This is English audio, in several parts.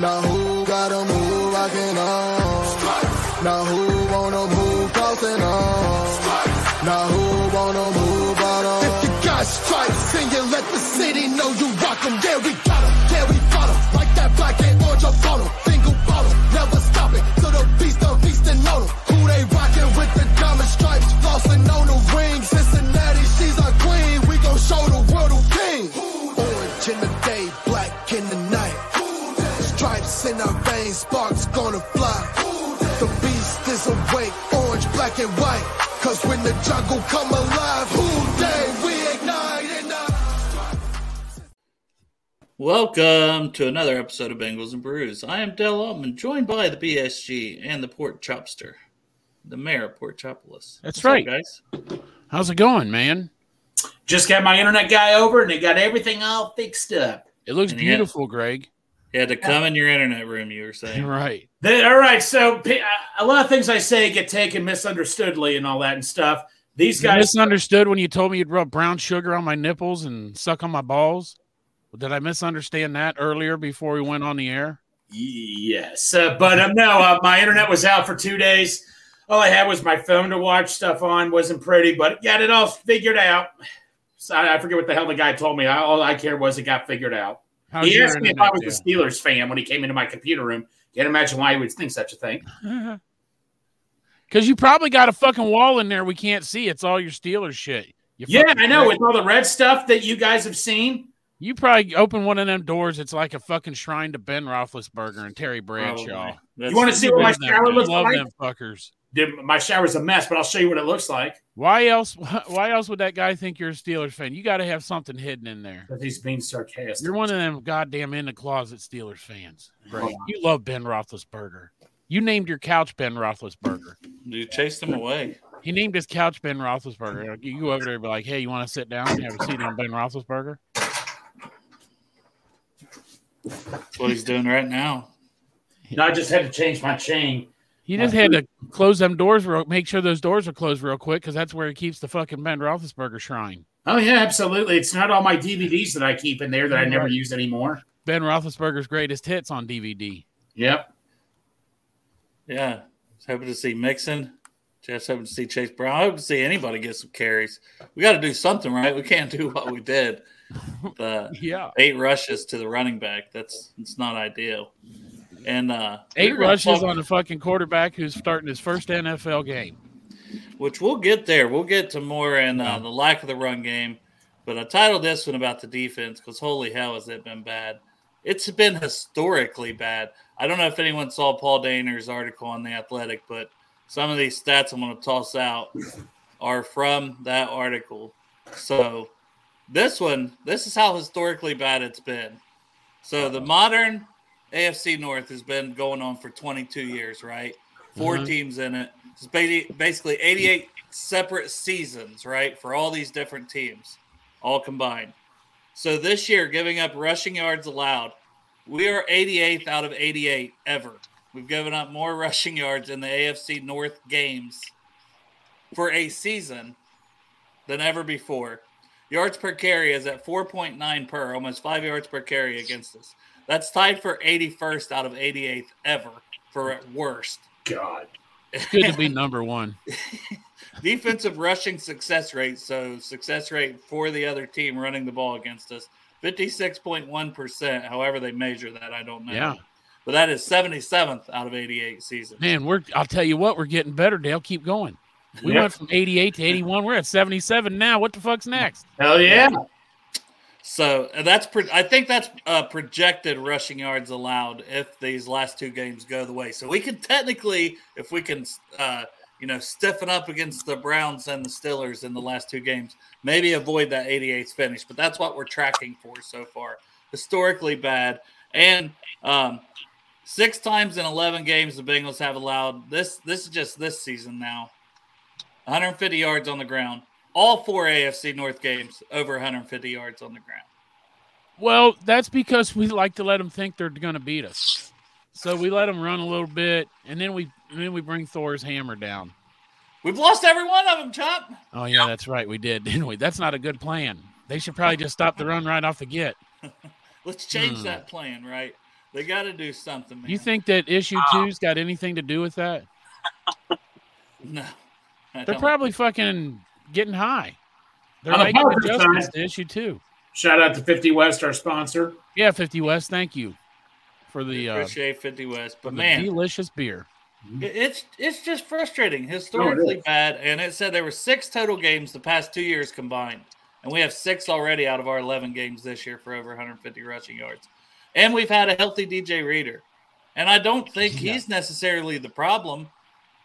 Now who gotta move rockin' on? Now who wanna move crossing on? Now who wanna move out? If you got stripes and you let the city know you rock 'em, yeah, we got 'em, yeah, we fought 'em. Like that black and orange up on 'em. Black and white. Cause when the jungle come alive, who day we ignite in the Welcome to another episode of Bengals and Brews. I am Dell Altman, joined by the BSG and the Port Chopster, the mayor of Port Chopolis. That's What's up, right. guys. How's it going, man? Just got my internet guy over and they got everything all fixed up. It looks And he had- beautiful, Greg. You had to come in your internet room, you were saying. Right. They- all right, so a lot of things I say get taken misunderstoodly and all that and stuff. These You guys, misunderstood when you told me you'd rub brown sugar on my nipples and suck on my balls. Did I misunderstand that earlier before we went on the air? yes, uh, but um, no, uh, my internet was out for two days. All I had was my phone to watch stuff on. wasn't pretty, but got it all figured out. So I, I forget what the hell the guy told me. I, all I cared was it got figured out. How's he asked me if I internet was a Steelers fan when he came into my computer room. Can't imagine why he would think such a thing. Because you probably got a fucking wall in there we can't see. It's all your Steelers shit. You Yeah, I know. prick. With all the red stuff that you guys have seen, You probably open one of them doors. It's like a fucking shrine to Ben Roethlisberger and Terry Bradshaw. Probably. That's- You wanna see what my Love them. shower looks Love them fuckers. Dude, my shower's a mess, but I'll show you what it looks like. Why else? Why else would that guy think you're a Steelers fan? You got to have something hidden in there. But he's being sarcastic. You're one of them goddamn in the closet Steelers fans. Right. Oh, you love Ben Roethlisberger. You named your couch Ben Roethlisberger. You chased him away. He named his couch Ben Roethlisberger. You go over there and be like, "Hey, you want to sit down and have a seat on Ben Roethlisberger?" That's what he's doing right now. No, I just had to change my chain. He just had to close them doors, real, make sure those doors are closed real quick, because that's where he keeps the fucking Ben Roethlisberger shrine. Oh yeah, absolutely. It's not all my DVDs that I keep in there that I never Right. use anymore. Ben Roethlisberger's greatest hits on DVD. Yep. Yeah. I was hoping to see Mixon. Jeff's hoping to see Chase Brown. I hope to see anybody get some carries. We got to do something, right? We can't do what we did. The Yeah, eight rushes to the running back. That's it's not ideal. And uh eight rushes on a fucking quarterback who's starting his first NFL game. which we'll get there. We'll get to more in uh, the lack of the run game. But I titled this one about the defense because holy hell has it been bad. It's been historically bad. I don't know if anyone saw Paul Dehner's article on the Athletic, but some of these stats I'm going to toss out are from that article. So this one, this is how historically bad it's been. So the modern AFC North has been going on for 22 years, right? 4 Mhm. teams in it. It's basically 88 separate seasons, right, for all these different teams, all combined. So this year, giving up rushing yards allowed, we are 88th out of 88 ever. We've given up more rushing yards in the AFC North games for a season than ever before. Yards per carry is at 4.9 per, almost five yards per carry against us. That's tied for 81st out of 88th ever for at worst. God. It's good to be number one. Defensive rushing success rate, so success rate for the other team running the ball against us, 56.1%. However, they measure that, I don't know. Yeah. But that is 77th out of 88 seasons. Man, we're I'll tell you what, we're getting better, Dale. Keep going. We Yep. went from 88 to 81. We're at 77 now. What the fuck's next? Hell yeah. So uh, that's I think that's uh, projected rushing yards allowed if these last two games go the way. So we can technically, if we can, uh, you know, stiffen up against the Browns and the Steelers in the last two games, maybe avoid that 88th finish. But that's what we're tracking for so far. Historically bad, and um, six times in 11 games the Bengals have allowed this. This is just this season now. 150 yards on the ground. All four AFC North games over 150 yards on the ground. Well, that's because we like to let them think they're going to beat us. So we let them run a little bit, and then we and then we bring Thor's hammer down. We've lost every one of them, Chop. Oh yeah, that's right, we did, didn't we? That's not a good plan. They should probably just stop the run right off the get. Let's change Hmm. that plan, right? They got to do something. Man. You think that issue two's got anything to do with that? No, I They're don't. probably fucking getting high. They're On the making positive adjustments side- to issue two. Shout out to 50 West, our sponsor. Yeah, 50 West, thank you for the, uh, appreciate 50 West, but man, delicious beer. It's it's just frustrating, historically is. bad. And it said there were six total games the past two years combined, and we have six already out of our eleven games this year for over 150 rushing yards. And we've had a healthy DJ Reader, and I don't think Yeah. he's necessarily the problem.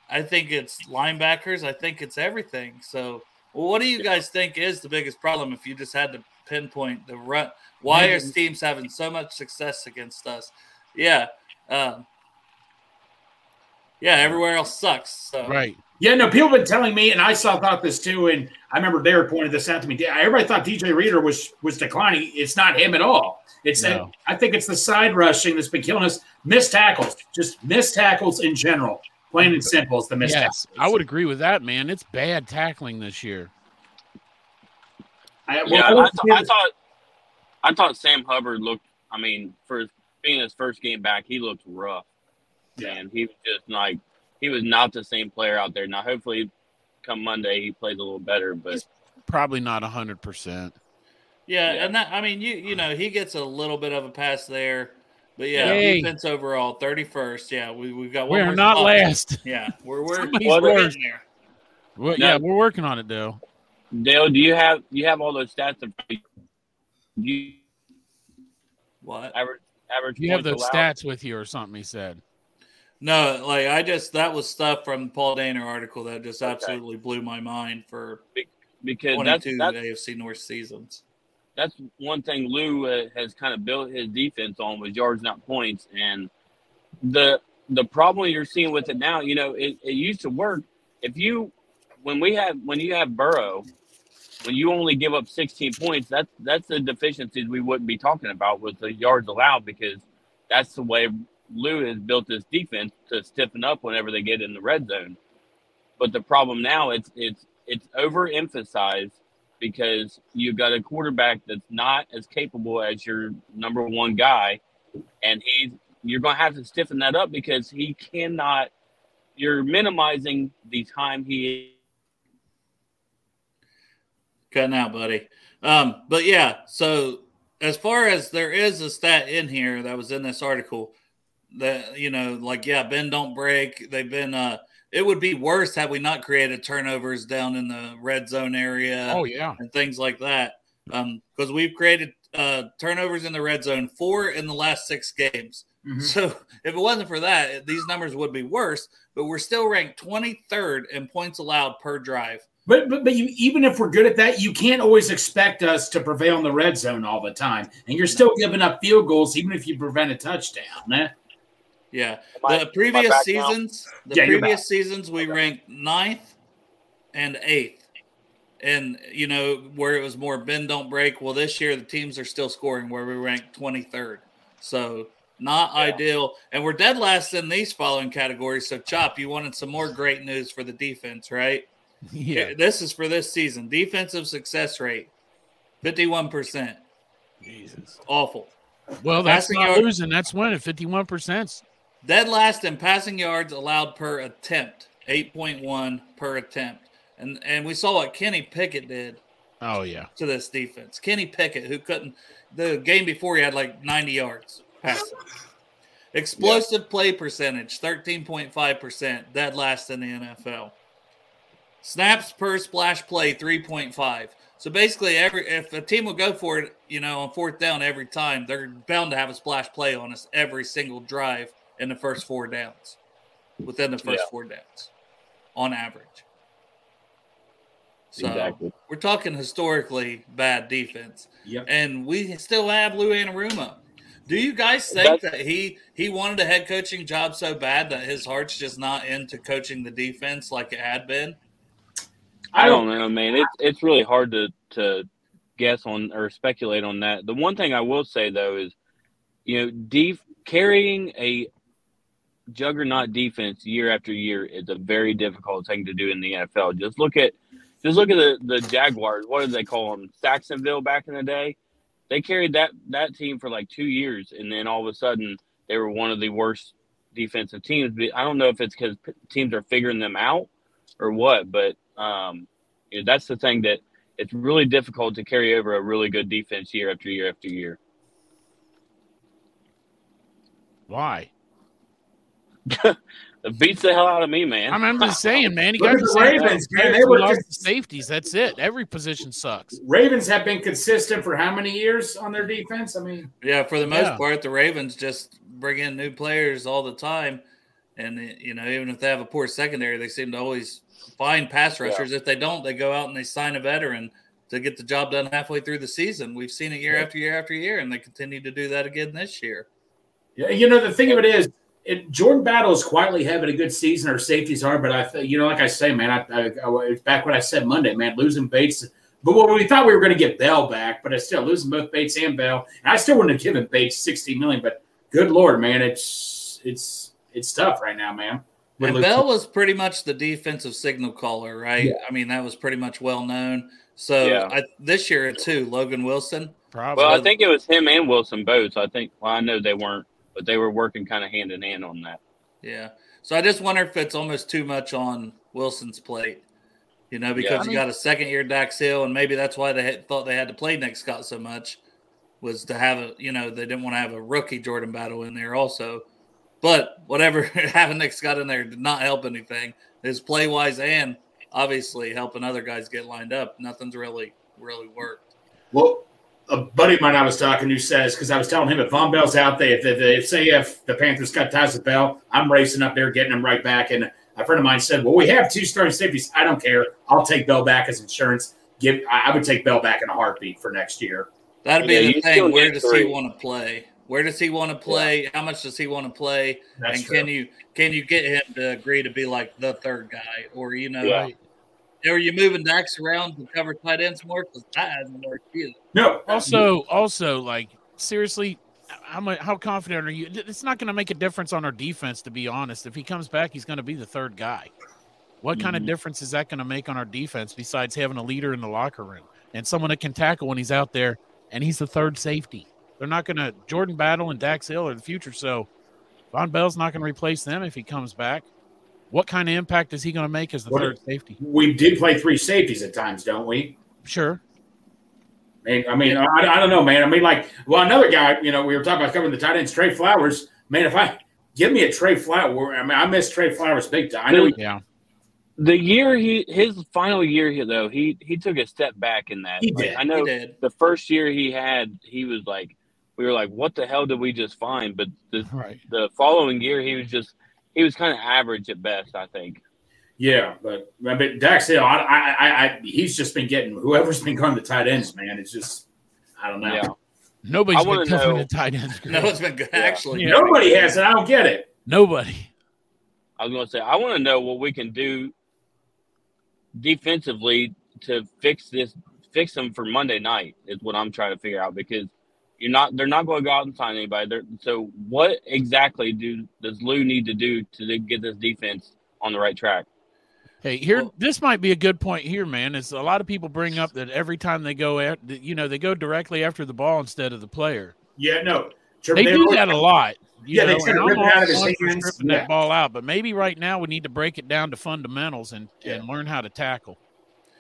I think it's linebackers. I think it's everything. So, well, what do you guys think is the biggest problem if you just had to pinpoint the run? Why are teams having so much success against us? Yeah. Um, yeah, everywhere else sucks. So. Right. Yeah, no, people have been telling me, and I saw thought this too, and I remember Derek pointed this out to me. Everybody thought DJ Reader was was declining. It's not him at all. It's No. I think it's the side rushing that's been killing us. Missed tackles, just missed tackles in general. Plain and simple is the missed Yes, tackles. I would agree with that, man. It's bad tackling this year. I, Yeah, I, th- I thought I thought Sam Hubbard looked. I mean, for being his first game back, he looked rough. Yeah. And he was just like he was not the same player out there. Now, hopefully, come Monday, he plays a little better. But Probably not 100%. Yeah, Yeah. and that I mean, you you know, he gets a little bit of a pass there, but yeah, Hey. defense overall, thirty first. Yeah, we we've got one We're not spot. last. Yeah, we're we're, Somebody's we're there. Well, No. Yeah, we're working on it, Dale. Dale, do you have you have all those stats? Of, you What? average average. You have points those allowed? stats with you or something, he said. No, like I just that was stuff from the Paul Dehner article that just absolutely blew my mind for because twenty that's two that's AFC North seasons. That's one thing Lou uh, has kind of built his defense on was yards not points, and the the problem you're seeing with it now, you know, it, it used to work. If you when we have when you have Burrow, when you only give up 16 points, that's that's the deficiencies we wouldn't be talking about with the yards allowed because that's the way Lou has built this defense to stiffen up whenever they get in the red zone. But the problem now it's it's it's overemphasized because you've got a quarterback that's not as capable as your number one guy, and he's you're going to have to stiffen that up because he cannot. You're minimizing the time he. Cutting out, buddy. Um, but yeah, so as far as there is a stat in here that was in this article that you know, like yeah, Ben don't break. They've been uh it would be worse had we not created turnovers down in the red zone area Oh, yeah. and things like that. Um, because we've created uh turnovers in the red zone four in the last six games. Mhm. So if it wasn't for that, these numbers would be worse, but we're still ranked 23rd in points allowed per drive. But, but but you even if we're good at that, you can't always expect us to prevail in the red zone all the time, and you're still giving up field goals even if you prevent a touchdown. Eh? Yeah. Am The I previous back now? seasons, the Yeah, previous seasons, we ranked ninth and eighth. And, you know, where it was more bend, don't break. Well, this year the teams are still scoring where we ranked 23rd. So, not ideal. And we're dead last in these following categories. So, Chop, you wanted some more great news for the defense, right? Yeah. This is for this season. Defensive success rate 51%. Jesus. Awful. Well, that's Passing not yard- losing. That's winning. 51%. Dead last in passing yards allowed per attempt, 8.1 per attempt. And and we saw what Kenny Pickett did Oh, yeah. to this defense. Kenny Pickett, who couldn't the game before he had like 90 yards passing. Explosive play percentage, 13.5%, dead last in the NFL. Snaps per splash play, 3.5. So basically, every if a team will go for it, you know, on fourth down every time, they're bound to have a splash play on us every single drive in the first four downs, within the first Yeah. four downs, on average. So Exactly. we're talking historically bad defense, Yep. and we still have Lou Anarumo. Do you guys think That's- that he he wanted a head coaching job so bad that his heart's just not into coaching the defense like it had been? I don't know, man. It's it's really hard to to guess on or speculate on that. The one thing I will say though is, you know, def- carrying a juggernaut defense year after year is a very difficult thing to do in the NFL. Just look at just look at the the Jaguars. What did they call them? Sacksonville back in the day. They carried that that team for like two years, and then all of a sudden they were one of the worst defensive teams. I don't know if it's because teams are figuring them out or what, but um, you know, that's the thing that it's really difficult to carry over a really good defense year after year after year. Why? It beats the hell out of me, man. I mean, I'm just saying, man. You got the the Ravens, man. They were just- the safeties. That's it. Every position sucks. Ravens have been consistent for how many years on their defense? I mean, Yeah, for the most Yeah. part, the Ravens just bring in new players all the time, and you know, even if they have a poor secondary, they seem to always find pass rushers. If they don't, they go out and they sign a veteran to get the job done halfway through the season. We've seen it year after year after year, and they continue to do that again this year. yeah, you know, the thing of it is, it, Jordan Battle is quietly having a good season. Our safeties are, but I, th- you know, like I say, man, I, I, I it's back what I said Monday, man, losing Bates. But what we thought we were going to get Bell back, but I still losing both Bates and Bell. And I still wouldn't have given Bates sixty million. But good lord, man, it's it's it's tough right now, man. We're And Bell was pretty much the defensive signal caller, right? Yeah. I mean, that was pretty much well known. So Yeah. I, this year too, Logan Wilson. Probably. well, I think it was him and Wilson both. I think. Well, I know they weren't, but they were working kind of hand in hand on that. Yeah. So I just wonder if it's almost too much on Wilson's plate, you know, because Yeah. you I mean- got a second year Dax Hill, and maybe that's why they had, thought they had to play Nick Scott so much was to have a, you know, they didn't want to have a rookie Jordan Battle in there also. But whatever, having Nick Scott in there did not help anything. His play wise and obviously helping other guys get lined up. Nothing's really, really worked. Well, a buddy of mine I was talking to says because I was telling him if Vonn Bell's out there, if, if, if say if the Panthers cut ties with Bell, I'm racing up there getting him right back. And a friend of mine said, "Well, we have two starting safeties. I don't care. I'll take Bell back as insurance. Give I I would take Bell back in a heartbeat for next year. That'd be Yeah, the thing. Where need does he want to play? Where does he want to play? How much does he want to play? That's and true. can you can you get him to agree to be like the third guy, or you know, Yeah. Are you moving Dax around to cover tight ends more? Because that hasn't worked either. no, also, also, like seriously, how much? How confident are you? It's not going to make a difference on our defense, to be honest. If he comes back, he's going to be the third guy. What kind of Mhm. difference is that going to make on our defense besides having a leader in the locker room and someone that can tackle when he's out there and he's the third safety? They're not going to Jordan Battle and Dax Hill are the future, so Vonn Bell's not going to replace them if he comes back. What kind of impact is he going to make as the What- third safety? we did play three safeties at times, don't we? Sure. I mean, I mean, I, I don't know, man. I mean, like, well, another guy, you know, we were talking about covering the tight ends, Tre Flowers. Man, if I give me a Tre Flower, I mean, I miss Tre Flowers big time. I know he, Yeah. The year he his final year here though he he took a step back in that. He Like, did. I He know did. the first year he had he was like we were like what the hell did we just find? But the Right. the following year he was just he was kind of average at best. I think. yeah, but but Dax Hill, oh, I, I, I, I, he's just been getting whoever's been going to tight ends, man. It's just, I don't know. Yeah. Nobody's I been wanna covering the tight ends. No, it's been good. Actually, Yeah. Nobody has it. I don't get it. Nobody. I was going to say I want to know what we can do defensively to fix this, fix them for Monday night is what I'm trying to figure out because you're not they're not going to go out and sign anybody. They're, so what exactly do does Lou need to do to get this defense on the right track? Hey, here, Well- this might be a good point here, man. Is a lot of people bring up that every time they go at, you know, they go directly after the ball instead of the player. Yeah, no. They do that a lot. you Yeah, they know, try and to rip it out of his hands. stripping Yeah. that ball out, but maybe right now we need to break it down to fundamentals and Yeah. and learn how to tackle.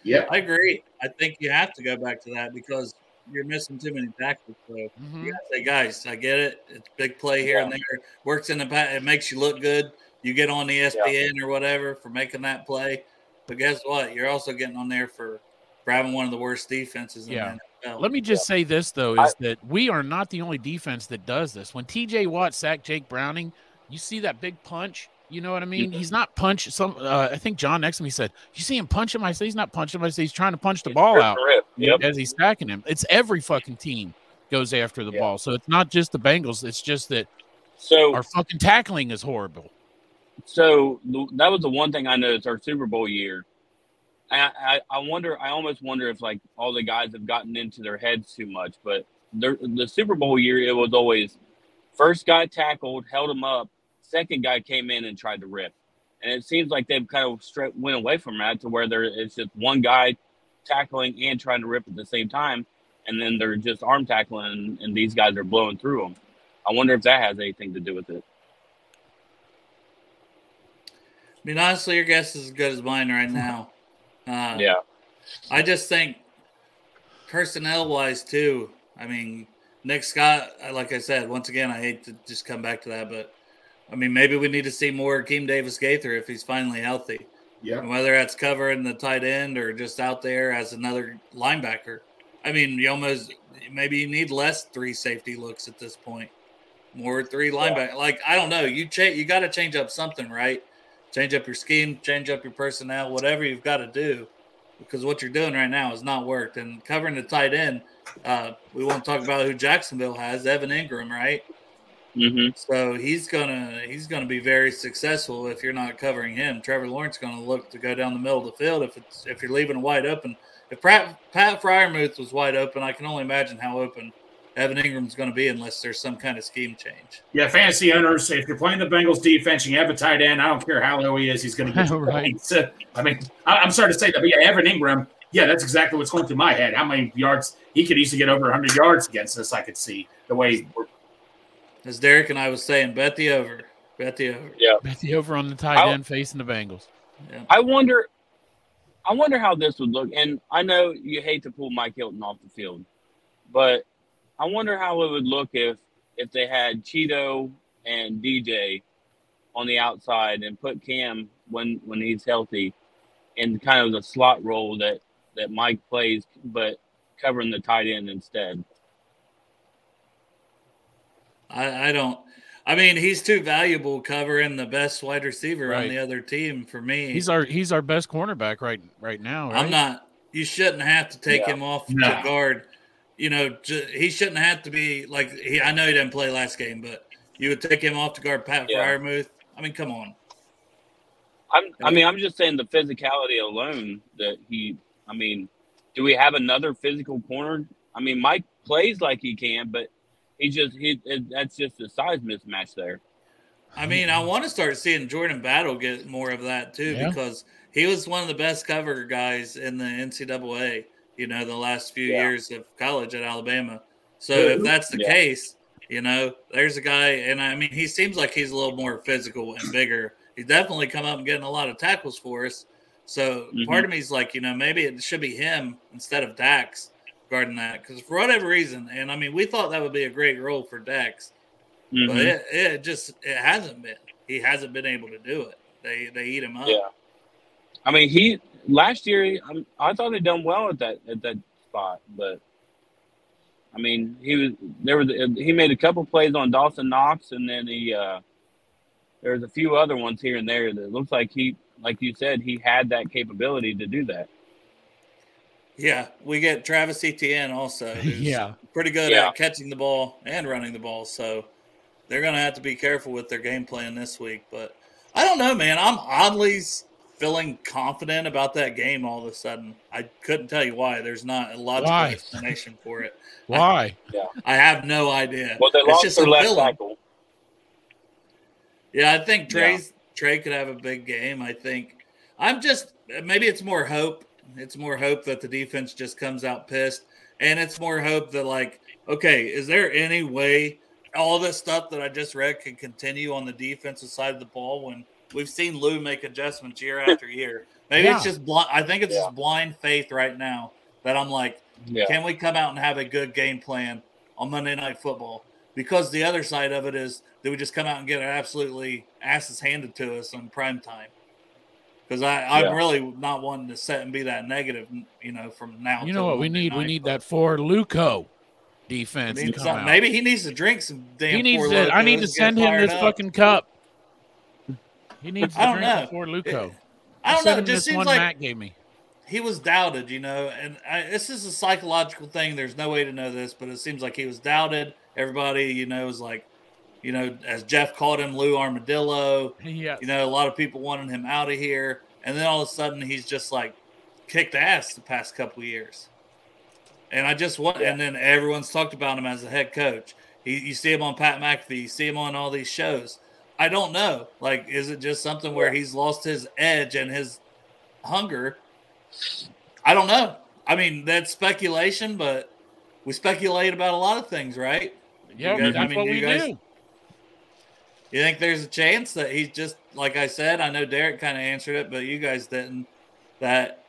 Yeah. I agree. I think you have to go back to that because you're missing too many tackles. So Mhm. you gotta say, guys, I get it. It's big play here and there. Works in the back. It makes you look good. You get on the ESPN or whatever for making that play. But guess what? You're also getting on there for, for having one of the worst defenses in Yeah. the NFL. Let me just say this though: is that we are not the only defense that does this. When T.J. Watt sacked Jake Browning, you see that big punch. You know what I mean? He's not punch. Some uh, I think John next to me said, "You see him punch him?" I said, "He's not punching him." I said, "He's trying to punch the ball out." Yep. as he's stacking him. It's every fucking team goes after the Yeah. ball. So it's not just the Bengals. It's just that So our fucking tackling is horrible. So that was the one thing I noticed our Super Bowl year. I, I I wonder. I almost wonder if like all the guys have gotten into their heads too much. But the the Super Bowl year, it was always first guy tackled, held him up, second guy came in and tried to rip. And it seems like they've kind of straight went away from that to where there it's just one guy tackling and trying to rip at the same time, and then they're just arm tackling, and, and these guys are blowing through them. I wonder if that has anything to do with it. I mean, honestly, your guess is as good as mine right now. Uh, Yeah. I just think personnel wise too. I mean, Nick Scott, like I said, once again, I hate to just come back to that, but I mean, maybe we need to see more Keem Davis Gaither if he's finally healthy. Yeah. And whether that's covering the tight end or just out there as another linebacker. I mean, you almost maybe you need less three safety looks at this point. More three linebacker. Like I don't know. You change, you got to change up something, right? Change up your scheme, change up your personnel, whatever you've got to do, because what you're doing right now has not worked. And covering the tight end, uh, we won't talk about who Jacksonville has, Evan Engram, right? Hmm So he's gonna he's gonna be very successful if you're not covering him. Trevor Lawrence gonna look to go down the middle of the field if it's if you're leaving it wide open. If Pat, Pat Freiermuth was wide open, I can only imagine how open Evan Engram's going to be unless there's some kind of scheme change. Yeah, fantasy owners, if you're playing the Bengals defense and you have a tight end, I don't care how low he is, he's going to get you Right. points. I mean, I, I'm sorry to say that, but yeah, Evan Engram, yeah, that's exactly what's going through my head. How many yards he could easily get over 100 yards against us? I could see the way we're As Derek and I was saying, bet the over, bet the over. Yeah. Bet the over on the tight I'll- end facing the Bengals. I wonder, I wonder how this would look. And I know you hate to pull Mike Hilton off the field, but I wonder how it would look if if they had Chido and DJ on the outside and put Cam when when he's healthy in kind of the slot role that that Mike plays, but covering the tight end instead. I, I don't. I mean, he's too valuable covering the best wide receiver on the other team for me. He's our he's our best cornerback right right now. Right? I'm not. You shouldn't have to take Yeah. him off No. to guard. You know, ju- he shouldn't have to be like. He, I know he didn't play last game, but you would take him off to guard Pat Yeah. Freiermuth. I mean, come on. I'm, I mean, I'm just saying the physicality alone that he. I mean, do we have another physical corner? I mean, Mike plays like he can, but he just he that's just a size mismatch there. I mean, I want to start seeing Jordan Battle get more of that too Yeah. because he was one of the best cover guys in the NCAA. You know, the last few Yeah. years of college at Alabama. So Yeah. if that's the Yeah. case, you know, there's a guy, and I mean, he seems like he's a little more physical and bigger. He's definitely come up and getting a lot of tackles for us. So Mhm. part of me is like, you know, maybe it should be him instead of Dax guarding that because for whatever reason, and I mean, we thought that would be a great role for Dax, but Mhm. it, it just it hasn't been. He hasn't been able to do it. They they eat him up. Yeah. I mean, he last year. I'm, I thought he'd done well at that at that spot, but I mean, he was there was he made a couple plays on Dawson Knox, and then he uh, there was a few other ones here and there that looks like he, like you said, he had that capability to do that. Yeah, we get Travis Etienne also. who's yeah. pretty good Yeah. at catching the ball and running the ball. So they're going to have to be careful with their game plan this week. But I don't know, man. I'm oddly feeling confident about that game all of a sudden. I couldn't tell you why. There's not a logical Why? explanation for it. Why? I have no idea. Well, they It's lost just their a left feeling. tackle. Yeah, I think Yeah. Trey could have a big game. I think I'm just maybe it's more hope. It's more hope that the defense just comes out pissed, and it's more hope that like, okay, is there any way all this stuff that I just read can continue on the defensive side of the ball when we've seen Lou make adjustments year after year? Maybe it's just blind. I think it's Yeah. just blind faith right now that I'm like, Yeah. can we come out and have a good game plan on Monday Night Football? Because the other side of it is that we just come out and get absolutely asses handed to us on prime time. Because I, I'm Yeah. really not wanting to set and be that negative, you know, from now. You know till what we Monday need? We need that for Luco defense to come out. Maybe he needs to drink some damn. he needs Four to. I need to send him fired this up. fucking cup. He needs to I don't drink know. the Four Loko. I don't know. It just seems one like Matt gave me. he was doubted, you know, and I, this is a psychological thing. There's no way to know this, but it seems like he was doubted. Everybody, you know, was like, you know, as Jeff called him, Lou Armadillo. Yeah. You know, a lot of people wanted him out of here, and then all of a sudden he's just like kicked ass the past couple of years. And I just want, and then everyone's talked about him as a head coach. He, you see him on Pat McAfee, you see him on all these shows. I don't know. Like, is it just something where he's lost his edge and his hunger? I don't know. I mean, that's speculation, but we speculate about a lot of things, right? Yeah, guys- that's I mean, what you we guys- do. You think there's a chance that he's just like I said? I know Derek kind of answered it, but you guys didn't. That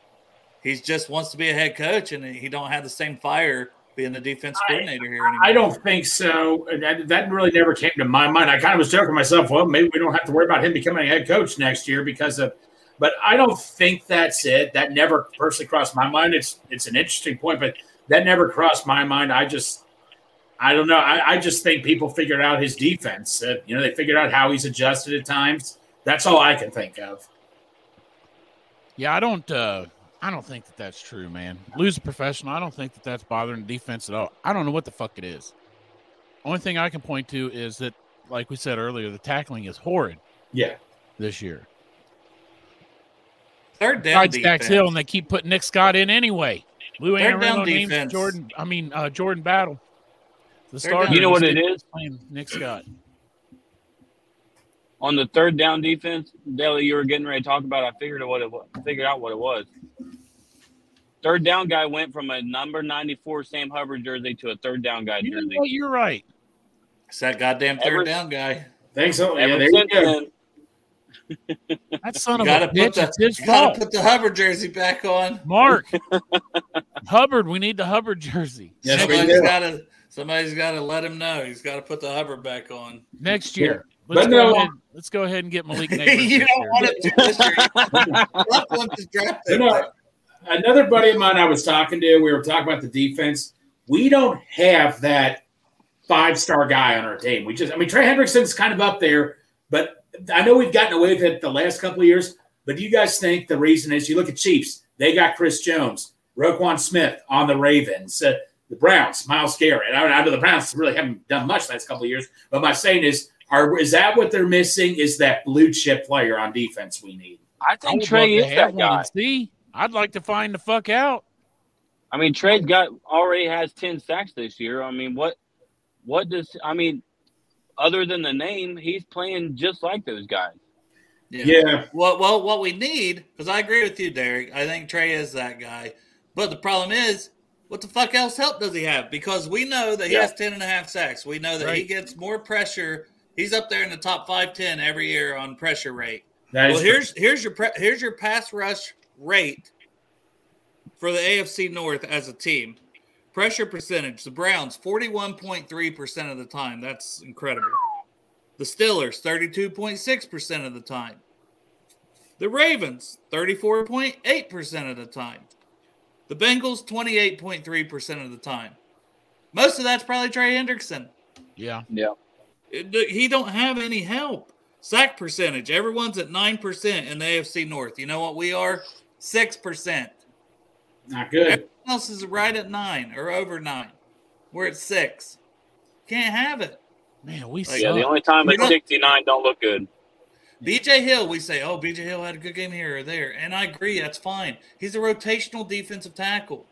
he's just wants to be a head coach and he don't have the same fire being the defense I- coordinator here anymore. I don't think so. That, that really never came to my mind. I kind of was joking myself, well, maybe we don't have to worry about him becoming a head coach next year because of. But I don't think that's it. That never personally crossed my mind. It's it's an interesting point, but that never crossed my mind. I just, I don't know. I, I just think people figured out his defense. Uh, you know, they figured out how he's adjusted at times. That's all I can think of. Yeah, I don't. uh I don't think that that's true, man. Lou's a professional. I don't think that that's bothering the defense at all. I don't know what the fuck it is. Only thing I can point to is that, like we said earlier, the tackling is horrid Yeah. this year. Third down Besides Dax defense. Hill, and they keep putting Nick Scott in anyway. Lou Third down Anarumo names defense. Jordan. I mean uh, Jordan Battle. The Third starter. You know what it is? Nick Scott. On the third down defense, Deli, you were getting ready to talk about. I figured out what it was. Figured out what it was. Third down guy went from a number ninety four Sam Hubbard jersey to a third down guy You know jersey. what? You're right. It's that goddamn third Ever- down guy. Thanks. so. Yeah, Ever there you go. then, That son You of gotta a put bitch. the It's his you gotta fault. put the Hubbard jersey back on. Mark Hubbard. We need the Hubbard jersey Yes, we somebody's do. gotta somebody's gotta let him know. He's gotta put the Hubbard back on. next year. But Let's no- go ahead. Let's go ahead and get Malik Nabers. you don't want it to this year. Left one just draft You know, another buddy of mine I was talking to, we were talking about the defense. We don't have that five star guy on our team. We just, I mean, Trey Hendrickson's kind of up there, but I know we've gotten away with it the last couple of years. But do you guys think the reason is you look at Chiefs, they got Chris Jones, Roquan Smith on the Ravens, uh, the Browns, Myles Garrett. I, I know the Browns really haven't done much the last couple of years, but my saying is, are is that what they're missing? Is that blue chip player on defense we need? I I think would Trey is that one guy. See, I'd like to find the fuck out. I mean, Trey's got already has ten sacks this year. I mean, what what does I mean? Other than the name, he's playing just like those guys. Yeah. Well, well, what we need, because I agree with you, Derek. I think Trey is that guy. But the problem is, what the fuck else help does he have? Because we know that he Yeah. has 10 and a half sacks. We know that he gets more pressure. He's up there in the top 5 10 every year on pressure rate. That is Well, here's here's your pre- here's your pass rush rate for the AFC North as a team. Pressure percentage: the Browns forty-one point three percent of the time. That's incredible. The Steelers thirty-two point six percent of the time. The Ravens thirty-four point eight percent of the time. The Bengals twenty-eight point three percent of the time. Most of that's probably Trey Hendrickson. Yeah. Yeah. It- he don't have any help. Sack percentage. Everyone's at nine percent in the AFC North. You know what we are? Six percent. not good. Everyone else is right at nine or over nine. We're at six. Can't have it. Man, we Like, Yeah, the only time You at 69 don't look good. BJ Hill, we say, oh, BJ Hill had a good game here or there. And I agree, that's fine. He's a rotational defensive tackle.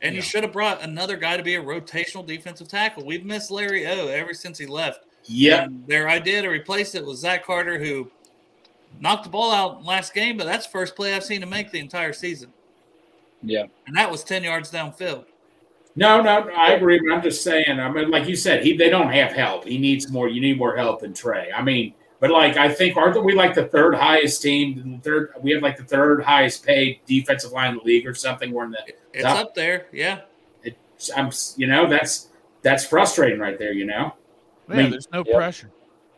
And you should have brought another guy to be a rotational defensive tackle. We've missed Larry O ever since he left. Yeah. Their idea to replace it was Zach Carter, who knocked the ball out last game, but that's the first play I've seen him make the entire season. Yeah. And that was 10 yards downfield. No, no, I agree. But I'm just saying. I mean, like you said, he they don't have help. He needs more. You need more help than Trey. I mean, but like I think aren't we like the third highest team? The third, we have like the third highest paid defensive line in the league or something. We're in the. It's Yeah. up there. Yeah. It's, I'm, you know, that's that's frustrating right there. You know. Yeah, mean- there's no Yep. pressure.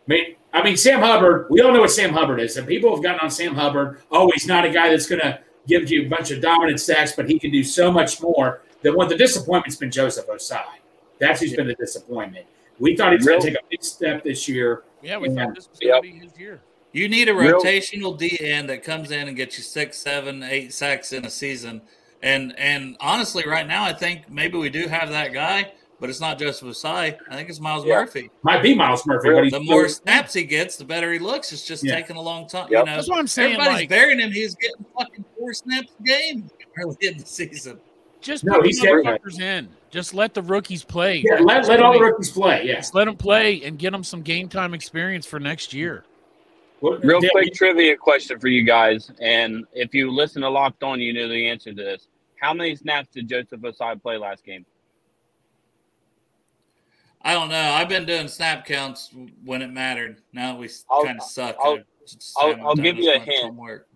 I mean, I mean, Sam Hubbard. We all know what Sam Hubbard is, and people have gotten on Sam Hubbard. Oh, he's not a guy that's going to give you a bunch of dominant sacks, but he can do so much more. Than what the disappointment's been Joseph Ossai. That's who's been the disappointment. We thought he was going to take a big step this year. Yeah, we Yeah. thought this was Yep. going to be his year. You need a rotational D end that comes in and gets you six, seven, eight sacks in a season. And and honestly, right now, I think maybe we do have that guy, but it's not Joseph Ossai. I think it's Myles Yeah. Murphy. Might be Myles Murphy, but he's The more snaps he gets, the better he looks. It's just Yeah. taking a long time. Yep. You know, That's what I'm saying. everybody's Like, burying him. He's getting fucking four snaps a game early in the season. Just No, put he's the getting- in. Just let the rookies play. yeah. Let, let all the rookies play. Yeah. Just let them play and get them some game time experience for next year. Well, Real yeah, quick trivia question for you guys. And if you listen to Locked On, you know the answer to this. How many snaps did Joseph Ossai play last game? I don't know. I've been doing snap counts when it mattered. Now we I'll- kind of suck. I'll- I just I'll- I'll give you a hint. homework.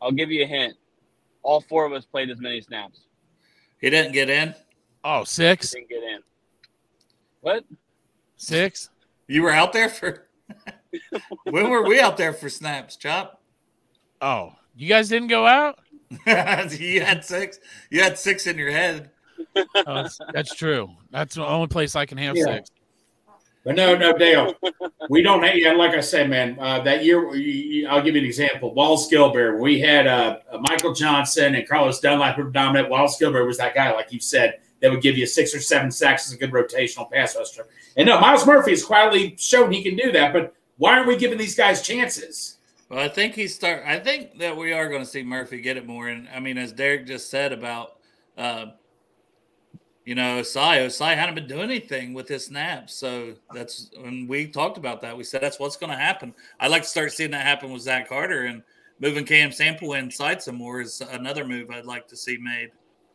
I'll give you a hint. All four of us played as many snaps. He didn't get in. Oh, six, He Didn't get in. What? six. You were out there for. when were we out there for snaps, Chop? Oh, you guys didn't go out? you had six. You had six in your head. Oh, that's, that's true. That's the only place I can have Yeah. six. But no, no, Dale. We don't. Have, yeah, like I said, man. Uh, that year, I'll give you an example. Wallace Gilberry. We had uh, Michael Johnson and Carlos Dunlap were dominant. Wallace Gilberry was that guy, like you said, that would give you six or seven sacks as a good rotational pass rusher. And no, Myles Murphy has quietly shown he can do that. But why aren't we giving these guys chances? Well, I think he start. I think that we are going to see Murphy get it more. And I mean, as Derek just said about, uh, you know, Ossai. Ossai hadn't been doing anything with his snaps, so that's when we talked about that. We said that's what's going to happen. I'd like to start seeing that happen with Zach Carter and moving Cam Sample inside some more is another move I'd like to see made.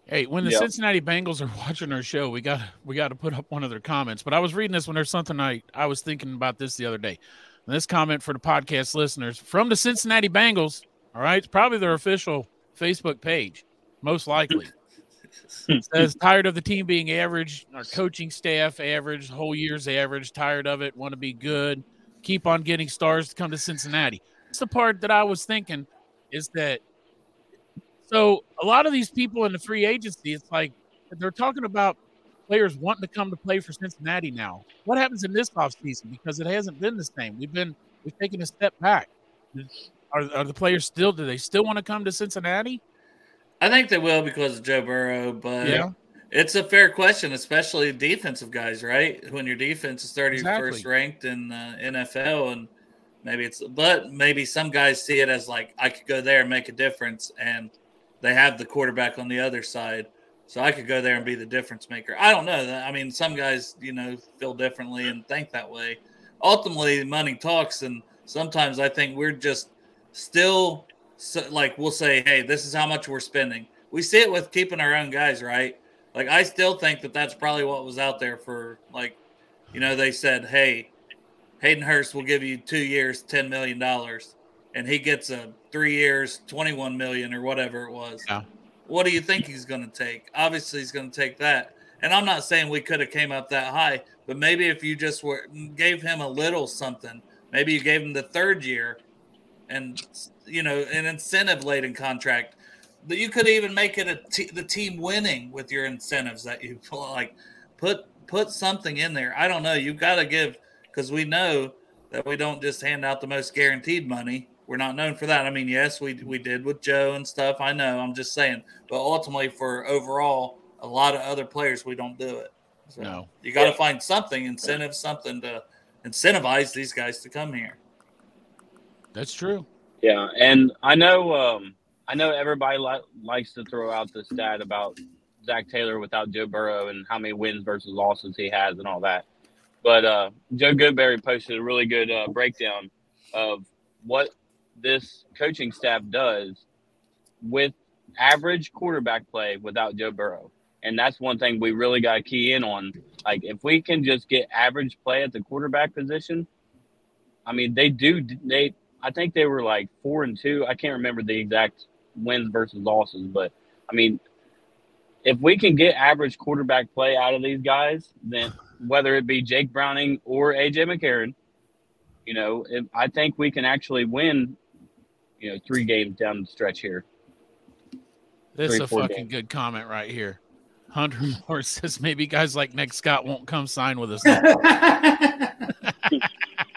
Hey, when the Yeah. Cincinnati Bengals are watching our show, we got we got to put up one of their comments. But I was reading this when there's something I I was thinking about this the other day. And this comment for the podcast listeners from the Cincinnati Bengals. All right, it's probably their official Facebook page, most likely. Hmm. It says tired of the team being average, our coaching staff average, whole year's average. Tired of it, want to be good. Keep on getting stars to come to Cincinnati. It's the part that I was thinking is that so a lot of these people in the free agency, it's like they're talking about players wanting to come to play for Cincinnati now. What happens in this offseason? Because it hasn't been the same. We've been we've taken a step back. Are, are the players still do they still want to come to Cincinnati? I think they will because of Joe Burrow, but Yeah. it's a fair question, especially defensive guys, right? When your defense is 31st Exactly. ranked in the NFL, and maybe it's, but maybe some guys see it as like, I could go there and make a difference, and they have the quarterback on the other side. So I could go there and be the difference maker. I don't know. I mean, some guys, you know, feel differently and think that way. Ultimately, money talks, and sometimes I think we're just still so, like we'll say, hey, this is how much we're spending. We see it with keeping our own guys, right? Like I still think that that's probably what was out there for like, you know, they said, hey, Hayden Hurst will give you two years, ten million dollars, and he gets a three years, twenty-one million or whatever it was. Yeah. What do you think he's going to take? Obviously, he's going to take that. And I'm not saying we could have came up that high, but maybe if you just were gave him a little something, maybe you gave him the third year, and you know an incentive laden contract that you could even make it a t- the team winning with your incentives that you pull, like put put something in there. I don't know. You've got to give because we know that we don't just hand out the most guaranteed money. We're not known for that. I mean, yes, we we did with Joe and stuff. I know. I'm just saying, but ultimately, for overall, a lot of other players, we don't do it. So No. you got to find something, incentive, something to incentivize these guys to come here. That's true. Yeah, and I know um, I know everybody li- likes to throw out the stat about Zac Taylor without Joe Burrow and how many wins versus losses he has and all that. But uh, Joe Goodberry posted a really good uh, breakdown of what this coaching staff does with average quarterback play without Joe Burrow. And that's one thing we really got to key in on. Like, if we can just get average play at the quarterback position, I mean, they do. They, I think they were like four and two. I can't remember the exact wins versus losses, but I mean, if we can get average quarterback play out of these guys, then whether it be Jake Browning or AJ McCarron, you know, if, I think we can actually win, you know, three games down the stretch here. That's Three, a fucking games. good comment right here. Hunter Moore says maybe guys like Nick Scott won't come sign with us.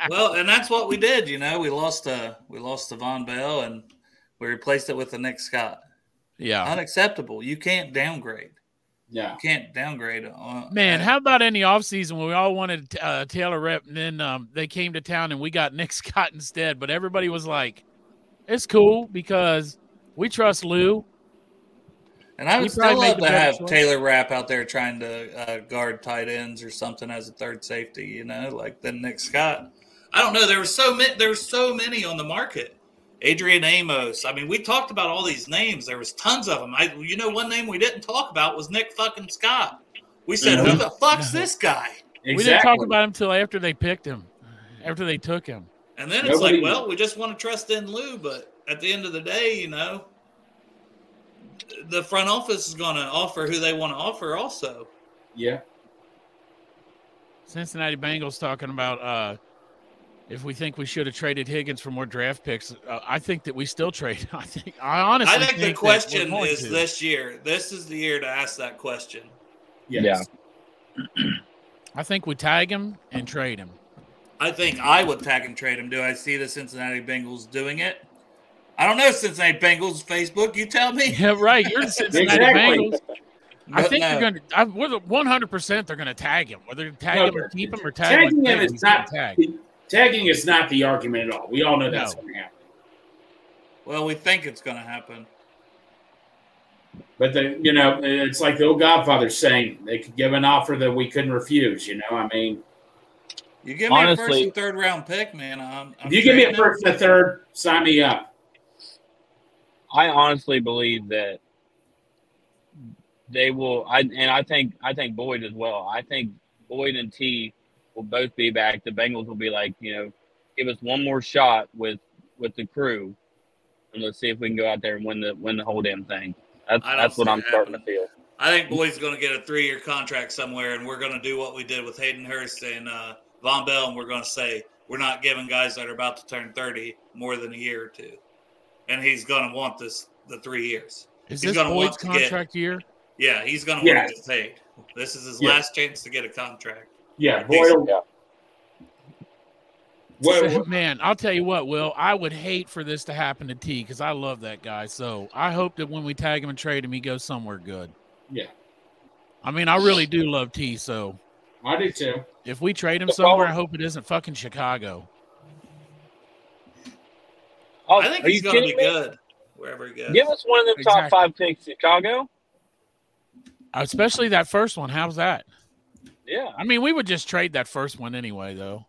Well, and that's what we did. You know, we lost uh we lost to Vonn Bell and we replaced it with the Nick Scott. yeah. Unacceptable. You can't downgrade. yeah. You can't downgrade. Uh, Man, how about any offseason when we all wanted uh, Taylor Rapp and then um, they came to town and we got Nick Scott instead? But everybody was like, it's cool because we trust Lou. and I he would probably still love to have choice. Taylor Rapp out there trying to uh, guard tight ends or something as a third safety. You know, like then Nick Scott. I don't know. There were so many. There were so many on the market. Adrian Amos. I mean, we talked about all these names. There was tons of them. I, you know, one name we didn't talk about was Nick fucking Scott. We said, Mm-hmm. "Who the fuck's this guy?" exactly. We didn't talk about him until after they picked him, after they took him. And then it's Nobody- like, well, we just want to trust in Lou, but at the end of the day, you know, the front office is going to offer who they want to offer. Also, Yeah. Cincinnati Bengals talking about uh, if we think we should have traded Higgins for more draft picks. Uh, I think that we still trade. I think I honestly. I think the question is to. this year. This is the year to ask that question. Yes. I think we tag him and trade him. I think I would tag and trade him. Do I see the Cincinnati Bengals doing it? I don't know Cincinnati Bengals Facebook. You tell me. Yeah, right. You're the Cincinnati Exactly. Bengals. I think no. they're going to. I, we're one hundred percent. They're going to tag him. Whether to tag No, him or keep him or tag him, Tagging like him is not tag. Tagging is not the argument at all. We all know that's No. going to happen. Well, we think it's going to happen. But the you know, it's like the old Godfather saying they could give an offer that we couldn't refuse. You know, I mean, You give me a first and third round pick, man. I'm, I'm if you give me a first and a third, sign me up. I honestly believe that they will. I and I think I think Boyd as well. I think Boyd and T will both be back. The Bengals will be like, you know, give us one more shot with with the crew, and let's see if we can go out there and win the win the whole damn thing. That's I that's what I'm it starting to feel. I think Boyd's going to get a three year contract somewhere, and we're going to do what we did with Hayden Hurst and uh, Vonn Bell, and we're going to say we're not giving guys that are about to turn 30 more than a year or two. And he's going to want this the three years. Is He's this gonna want Boyd's to get- contract year? Yeah, he's going to want to get paid. This is his Yeah. last chance to get a contract. Yeah, Boyd. Yeah. What, Man, I'll tell you what, Will. I would hate for this to happen to T because I love that guy. So I hope that when we tag him and trade him, he goes somewhere good. Yeah. I mean, I really do love T. So I do too. if we trade him The somewhere, problem- I hope it isn't fucking Chicago. Oh, I think he's going to be me? good wherever he goes. Give us one of them top five picks, Chicago. Especially that first one. How's that? Yeah, I mean, we would just trade that first one anyway, though.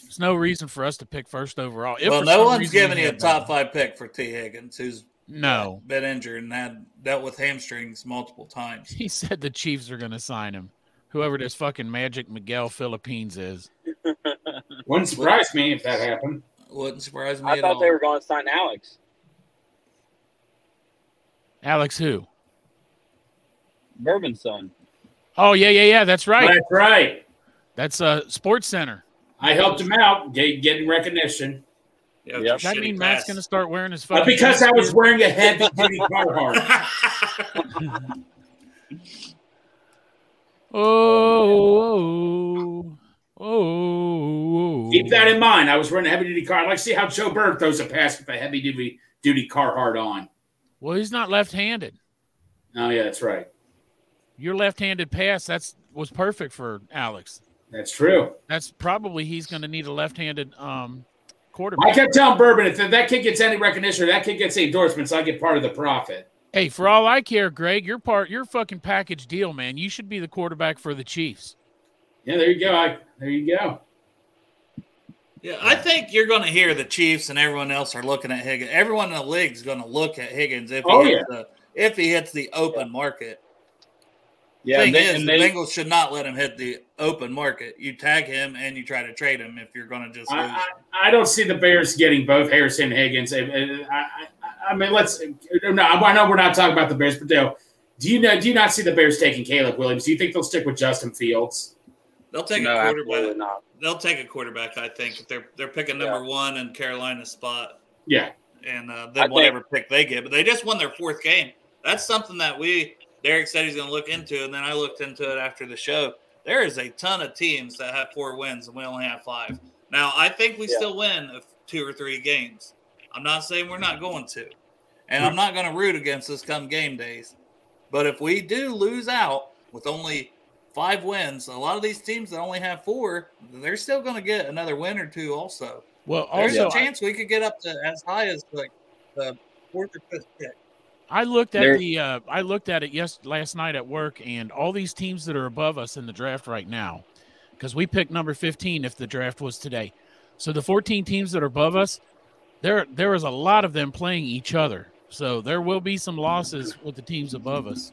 There's no reason for us to pick first overall. If well, no one's giving you a top that. five pick for T. Higgins, who's No, been injured and had dealt with hamstrings multiple times. he said the Chiefs are going to sign him. Whoever this fucking Magic Miguel Philippines is. Wouldn't surprise me if that happened. Wouldn't surprise me I at thought all. they were going to sign Alex Alex, who? Bourbon's son. Oh yeah, yeah, yeah. That's right. That's right. That's uh Sports Center. I helped him out, get, getting recognition. Yeah, Yep. Does that mean Matt's going to start wearing his But because I was wearing a heavy duty Carhartt. Oh, oh, oh, oh. Keep that in mind. I was wearing a heavy duty car. I'd like to see how Joe Bird throws a pass with a heavy duty duty Carhartt on. Well, he's not left-handed. Oh yeah, that's right. Your left-handed pass that's was perfect for Alex. That's true. That's probably he's going to need a left-handed um quarterback. I quarterback. kept telling Bourbon if that kid gets any recognition or that kid gets any endorsements, I get part of the profit. Hey, for all I care, Greg, you're part. You're fucking package deal, man. You should be the quarterback for the Chiefs. Yeah, there you go. I, there you go. Yeah, I think you're going to hear the Chiefs and everyone else are looking at Higgins. Everyone in the league is going to look at Higgins if he Oh, hits the if he hits the open market. Yeah, Thing they, is, and the they, Bengals should not let him hit the open market. You tag him and you try to trade him if you're going to just lose. I, I, I don't see the Bears getting both Harrison and Higgins. I, I, I, I mean, let's. No, I know we're not talking about the Bears, but Dale, do you know? Do you not see the Bears taking Caleb Williams? Do you think they'll stick with Justin Fields? They'll take no, a quarterback. not. They'll take a quarterback. I think they're they're picking number one in Carolina's spot, Yeah, and uh, I then think- whatever pick they get. But they just won their fourth game. That's something that we Derek said he's going to look into, it. and then I looked into it after the show. There is a ton of teams that have four wins, and we only have five. Now I think we Yeah. still win two or three games. I'm not saying we're not going to, and I'm not going to root against us come game days. But if we do lose out with only five wins, a lot of these teams that only have four, they're still going to get another win or two. Also, Well, there's a chance we could get up to as high as like the fourth or fifth pick. I looked at There- the uh, I looked at it yes last night at work, and all these teams that are above us in the draft right now, because we picked number fifteen if the draft was today. So the fourteen teams that are above us, there there is a lot of them playing each other. So there will be some losses with the teams above us.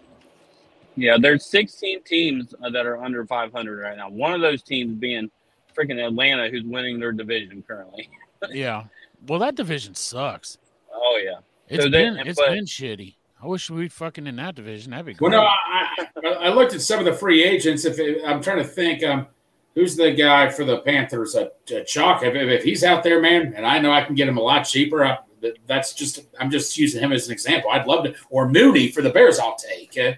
Yeah, there's 16 teams uh, that are under 500 right now. One of those teams being freaking Atlanta, who's winning their division currently. yeah. Well, that division sucks. Oh yeah, It's So they- been it's but- been shitty. I wish we'd fucking in that division. That'd be Well, no, I, I, I looked at some of the free agents. If it, I'm trying to think, um, who's the guy for the Panthers? Uh, uh, Chalk. If, if he's out there, man, and I know I can get him a lot cheaper. I, that's just I'm just using him as an example. I'd love to. Or Mooney for the Bears. I'll take. Uh,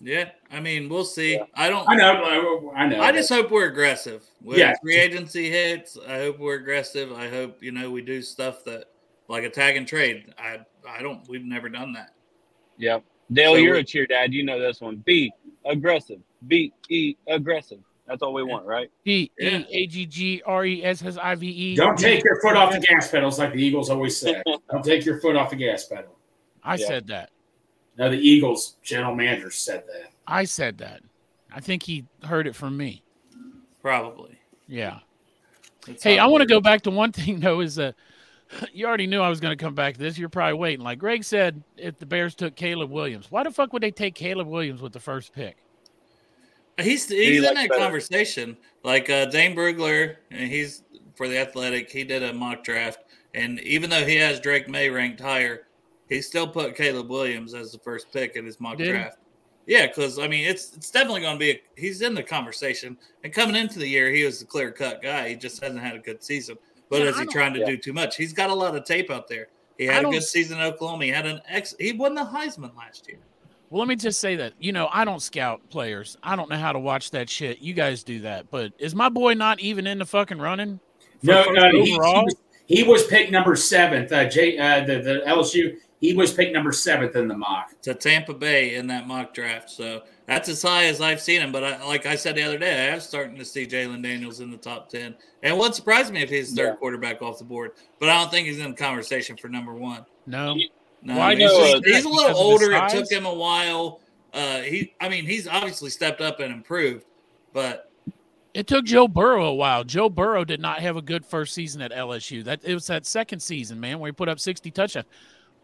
Yeah, I mean, we'll see. Yeah. I don't. I know. I know. I just hope we're aggressive. When Yeah. free agency hits, I hope we're aggressive. I hope you know we do stuff that like a tag and trade. I I don't. We've never done that. yep. Dale, So you're we- a cheer dad. You know this one. Be aggressive. Be e aggressive. That's all we want, right? D Yeah. E A G G R E S S I V E. Don't take your foot off the gas pedals, like the Eagles always say. Don't take your foot off the gas pedal. I Yeah. said that. No, the Eagles general manager said that. I said that. I think he heard it from me. Probably. Yeah. That's Hey, I want to go back to one thing though. Is that you already knew I was going to come back to this. You're probably waiting. Like Greg said, if the Bears took Caleb Williams, why the fuck would they take Caleb Williams with the first pick? He's he he's in that better? conversation. Like uh, Dane Brugler, and he's for the Athletic. He did a mock draft, and even though he has Drake Maye ranked higher, he still put Caleb Williams as the first pick in his mock Did he? draft. Yeah, because I mean, it's it's definitely going to be. A, he's in the conversation, and coming into the year, he was the clear cut guy. He just hasn't had a good season. But Yeah, is I he trying to yeah. do too much? He's got a lot of tape out there. He had a good season in Oklahoma. He had an ex. He won the Heisman last year. Well, let me just say that you know I don't scout players. I don't know how to watch that shit. You guys do that, but is my boy not even in the fucking running? No, no, he, he overall? was, he was picked number seventh. Uh, J, uh, the, the LSU, he was picked number seventh in the mock. to Tampa Bay in that mock draft. So that's as high as I've seen him. But I, like I said the other day, I am starting to see Jalen Daniels in the top 10. And it wouldn't surprise me if he's third Yeah. quarterback off the board. But I don't think he's in the conversation for number one. No. No, Why he's, do you just- say he's a little Because of his older. It took him a while. Uh, he, I mean, he's obviously stepped up and improved. But It took Joe Burrow a while. Joe Burrow did not have a good first season at LSU. That it was that second season, man, where he put up 60 touchdowns.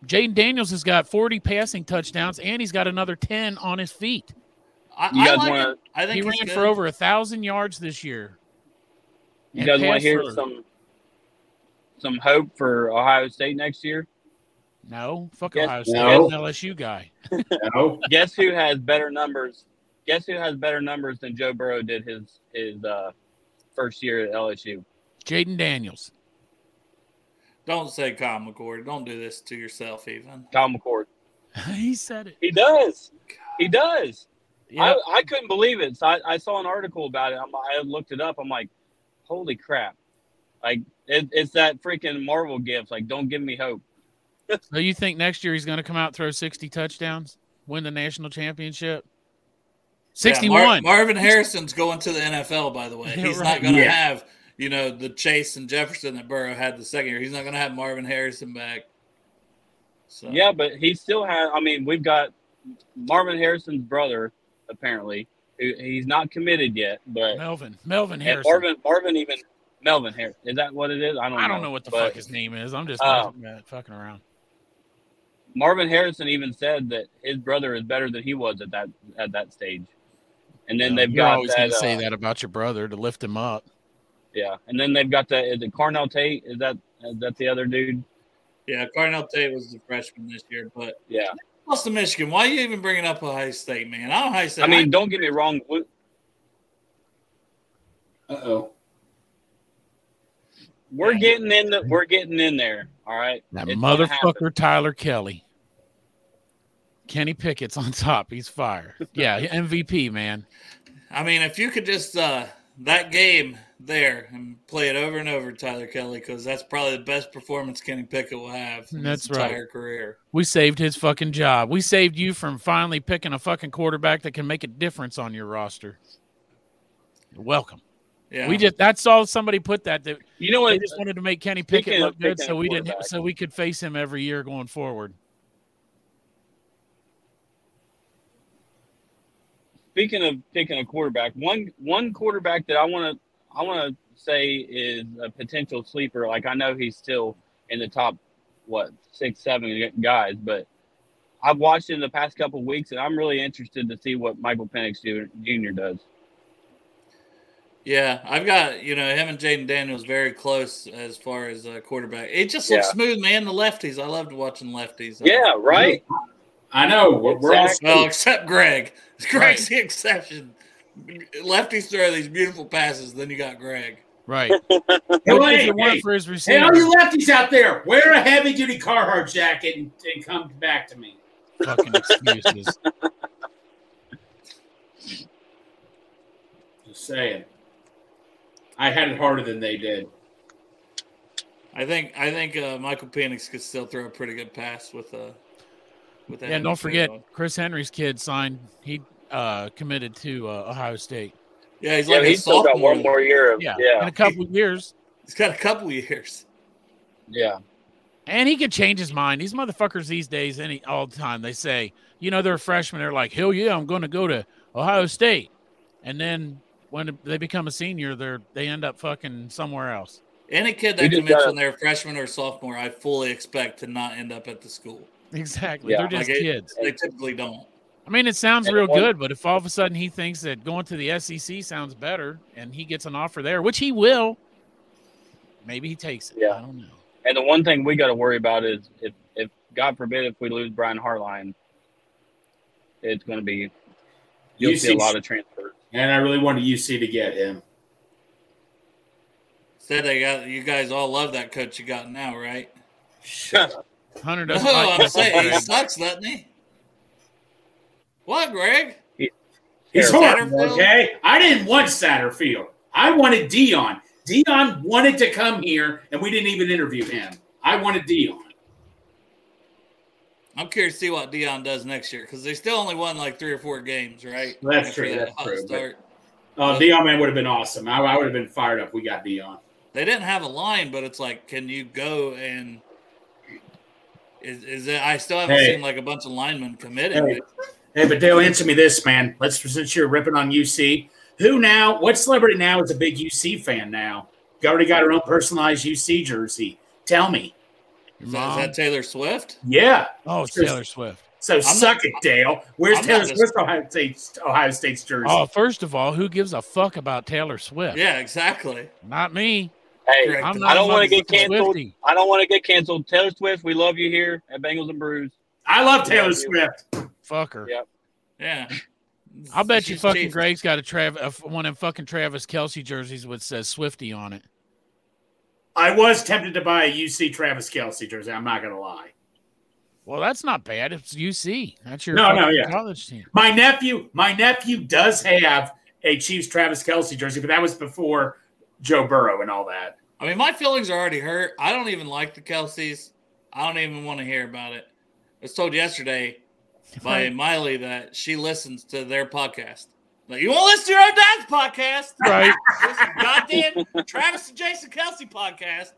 Jayden Daniels has got 40 passing touchdowns and he's got another 10 on his feet. I, You I guys like wanna- I think He ran good. for over a thousand yards this year. You guys want to hear for- some some hope for Ohio State next year? No, fuck Yes, Ohio State. no. That's an LSU guy. No, Guess who has better numbers? Guess who has better numbers than Joe Burrow did his his uh, first year at LSU? Jayden Daniels. Don't say Kyle McCord. Don't do this to yourself, even. Kyle McCord. he said it. He does. He does. Yeah. I, I couldn't believe it. So I, I saw an article about it. I'm, I looked it up. I'm like, holy crap! Like it, it's that freaking Marvel gift. Like, don't give me hope. So you think next year he's going to come out throw 60 touchdowns, win the national championship? Yeah, 61. Mar- Marvin Harrison's going to the NFL, by the way. He's right. not going to Yeah. have, you know, the Chase and Jefferson that Burrow had the second year. He's not going to have Marvin Harrison back. So Yeah, but he still has. I mean, we've got Marvin Harrison's brother. Apparently, he's not committed yet. But Melvin. Melvin and Harrison. Marvin, Marvin, even Melvin Harris. Is that what it is? I don't. I know. don't know what the But fuck his name is. I'm just Oh. fucking- fucking around. Marvin Harrison even said that his brother is better than he was at that at that stage. And then they've You're got always that. going to say uh, that about your brother to lift him up. Yeah, and then they've got that. Is it Carnell Tate? Is that is that the other dude? yeah, Carnell Tate was the freshman this year, but Yeah. Lost to Michigan. Why are you even bringing up Ohio State, man? I Ohio State. I mean, don't get me wrong. uh oh. We're getting in the. We're getting in there. All right. That It's motherfucker Tyler Kelly. Kenny Pickett's on top. He's fire. Yeah, MVP, man. I mean, if you could just uh that game there and play it over and over, Tyler Kelly, because that's probably the best performance Kenny Pickett will have in That's his right. entire career. We saved his fucking job. We saved you from finally picking a fucking quarterback that can make a difference on your roster. You're welcome. Yeah, We just that's all somebody put that that You know they what? just wanted to make Kenny Pickett look good so we didn't so we could face him every year going forward. Speaking of picking a quarterback, one one quarterback that I want to I want to say is a potential sleeper. Like I know he's still in the top what six seven guys, but I've watched it in the past couple of weeks, and I'm really interested to see what Michael Penix Jr. does. Yeah, I've got you know him and Jayden Daniels very close as far as uh, quarterback. It just looks Yeah. smooth, man. The lefties, I loved watching lefties. Uh, Yeah, right. I know. We're, we're all Well, except Greg. Greg's the exception. Lefties throw these beautiful passes. Then you got Greg. Right. Hey, If hey, it hey, for his hey, all you lefties out there, wear a heavy duty Carhartt jacket and, and come back to me. fucking excuses. Just saying. I had it harder than they did. I think I think uh, Michael Penix could still throw a pretty good pass with uh with that. Yeah, don't forget, on. Chris Henry's kid signed. He uh, committed to uh, Ohio State. Yeah, he's Yeah, like a he's still got sophomore. one more year of Yeah, yeah, in a couple of years, He's got a couple of years. yeah. and he could change his mind. These motherfuckers these days, any all the time, they say, you know, they're freshmen. They're like, hell yeah, I'm going to go to Ohio State, and then when they become a senior, they're they end up fucking somewhere else. Any kid that just commits gotta- when they're a freshman or sophomore, I fully expect to not end up at the school. Exactly, Yeah. they're just Like it- kids. They typically don't. I mean, it sounds And real one- good, but if all of a sudden he thinks that going to the SEC sounds better and he gets an offer there, which he will, maybe he takes it. Yeah. I don't know. And the one thing we got to worry about is if, if God forbid, if we lose Brian Hartline, it's going to be you'll see a lot of transfers. And I really wanted UC to get him. Said they got you guys all love that coach you got now, right? Shut. Hunter doesn't like I'm saying he sucks, doesn't he? What, Greg? He's Terrible. horrible, okay? I didn't want Satterfield. I wanted Deion. Deion wanted to come here, and we didn't even interview him. I wanted Deion. I'm curious to see what Deion does next year because they still only won like three or four games, right? That's After true, that that's hot true, but- Start. Uh, Deion man would have been awesome. I, I would have been fired up. We got Deion. They didn't have a line, but it's like, can you go and is, is it? I still haven't Hey. seen like a bunch of linemen committed. Hey, hey, but Dale, answer me this, man. Let's since you're ripping on UC. Who now? What celebrity now is a big UC fan now? You already got her own personalized UC jersey. Tell me. Your Is that, is mom? that Taylor Swift? Yeah. oh, it's Taylor Swift. So suck it, Dale. Where's I'm Taylor not just- Swift's Ohio State's Ohio State's jersey? Oh, first of all, who gives a fuck about Taylor Swift? Yeah, exactly. Not me. Hey, I'm not I don't want to get canceled. Swiftie. I don't want to get canceled. Taylor Swift, we love you here at Bengals and Brews. I love Taylor Yeah, Swift. Fuck her. Yeah. Yeah. I'll bet you fucking cheap. Greg's got a Trav- a- one of fucking Travis Kelce jerseys with says Swifty on it. I was tempted to buy a UC Travis Kelce jersey. I'm not gonna lie. Well, that's not bad. It's UC. That's your No, no, yeah. college team. My nephew, my nephew does have a Chiefs Travis Kelce jersey, but that was before Joe Burrow and all that. I mean, my feelings are already hurt. I don't even like the Kelces. I don't even want to hear about it. I was told yesterday by Miley that she listens to their podcast. Like, you won't listen to your own dad's podcast? Right. Listen to goddamn Travis and Jason Kelce podcast.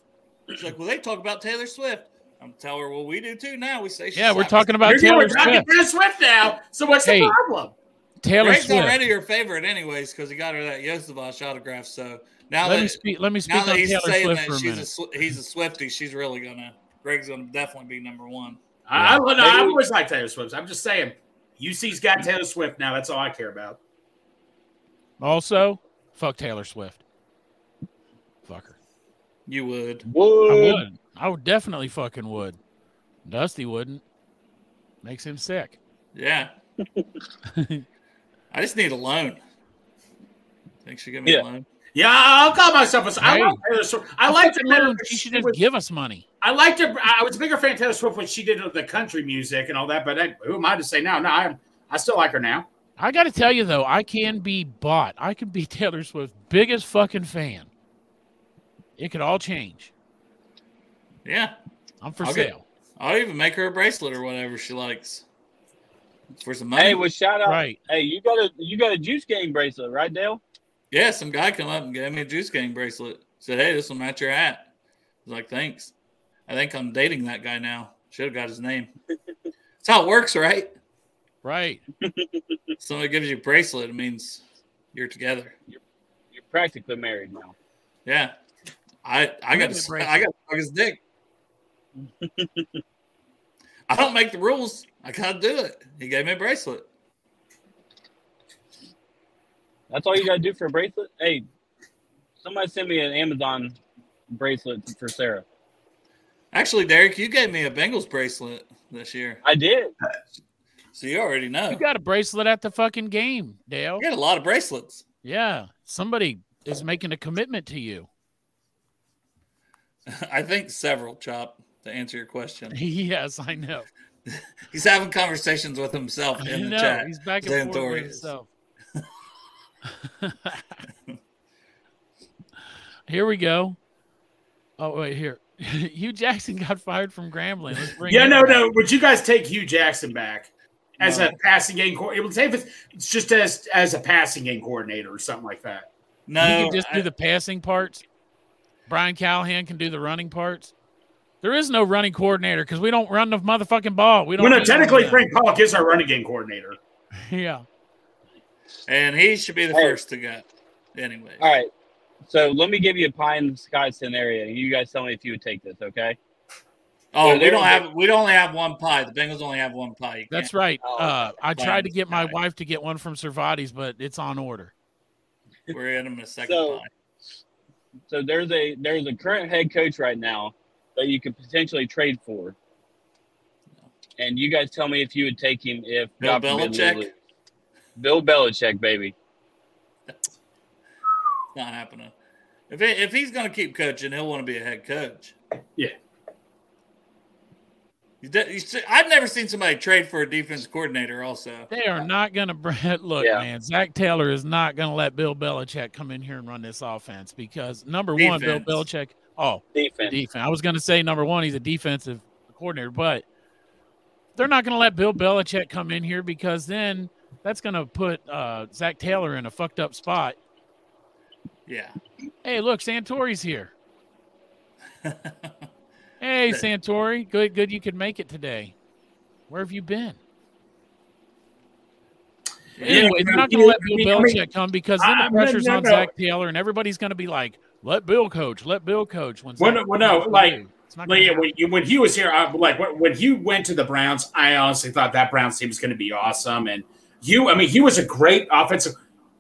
She's like, well, they talk about Taylor Swift. I'm tell her, well, we do too now. We say, she Yeah, we're sucks. talking about You're Taylor doing talking Swift. Taylor Swift now. So what's Hey. the problem? Taylor Greg's Swift. already your favorite, anyways, because he got her that Yosevash autograph. So now Let that me speak. Let me speak now on that he's Taylor saying Swift that for a she's a minute. He's a Swifty, she's really gonna. Greg's gonna definitely be number one. I, I, no, I always like Taylor Swift. I'm just saying, UC's got Taylor Swift now. That's all I care about. Also, fuck Taylor Swift. Fuck her. You would. I Would. would. I would definitely fucking would. Dusty wouldn't. Makes him sick. Yeah. I just need a loan. Think she give me Yeah. a loan? Yeah, I'll call myself a. I Hey. like Taylor Swift. I like fucking her. She should just give us money. I liked her. I was a bigger fan of Taylor Swift when she did the country music and all that. But I, who am I to say now? No, I, I still like her now. I got to tell you though, I can be bought. I can be Taylor Swift's biggest fucking fan. It could all change. Yeah. I'm for I'll get- sale. I'll even make her a bracelet or whatever she likes. For some money. Hey, well, shout out. Right. Hey, you got a you got a juice game bracelet, right, Dale? Yeah, some guy come up and gave me a juice gang bracelet. Said, hey, this will match your hat. I was like, thanks. I think I'm dating that guy now. Should have got his name. That's how it works, right? Right. Somebody gives you a bracelet, it means you're together. You're practically married now. Yeah. I I got Commitment to. I got to suck his dick. I don't make the rules. I gotta do it. He gave me a bracelet. That's all you gotta do for a bracelet. Hey, somebody send me an Amazon bracelet for Sarah. Actually, Derek, you gave me a Bengals bracelet this year, I did. so you already know. You got a bracelet at the fucking game, Dale. You got a lot of bracelets. Yeah, somebody is making a commitment to you. I think several, Chop, to answer your question. yes, I know. He's having conversations with himself I in the know. chat. He's back and forth with Xanthorius. himself. here we go. Oh wait, here. Hue Jackson got fired from Grambling. Let's bring Yeah, him no, back. no. Would you guys take Hue Jackson back as No. a passing game coordinator? Say if it's, it's just as as a passing game coordinator or something like that. No, he can just I- do the passing parts. Brian Callahan can do the running parts. There is no running coordinator because we don't run the motherfucking ball. We don't. Well, no, technically. Frank Pollack is our running game coordinator. Yeah. And he should be the Hey. first to go. Anyway, All right. So let me give you a pie in the sky scenario. You guys tell me if you would take this, okay? oh, So we don't have we don't only have one pie. The Bengals only have one pie. You That's right. Oh, Uh, I tried to get my fine. wife to get one from Servatii's, but it's on order. We're in them a second So- pie. So there's a there's a current head coach right now that you could potentially trade for. And you guys tell me if you would take him if Bill God forbid we Belichick? Lose. Bill Belichick, baby. It's not happening. If it, if he's going to keep coaching, he'll want to be a head coach. Yeah. You de- you see- I've never seen somebody trade for a defense coordinator. Also, They are not going to look, Yeah. man. Zac Taylor is not going to let Bill Belichick come in here and run this offense because number one, Bill Defense. Belichick. Oh, Defense. defense. I was going to say number one, he's a defensive coordinator, but they're not going to let Bill Belichick come in here because then that's going to put uh, Zac Taylor in a fucked up spot. yeah. Hey, look, Santori's here. Hey, Santori, good, good. You could make it today. Where have you been? Anyway, they're not going to let Bill I mean, Belichick come because then the pressure's on. Zac Taylor, and everybody's going to be like, "Let Bill coach, let Bill coach." When Well, Zach no, well, no, like- yeah, when, you- when he was here, I, like when, when he went to the Browns, I honestly thought that Browns team was going to be awesome. And you, I mean, he was a great offensive,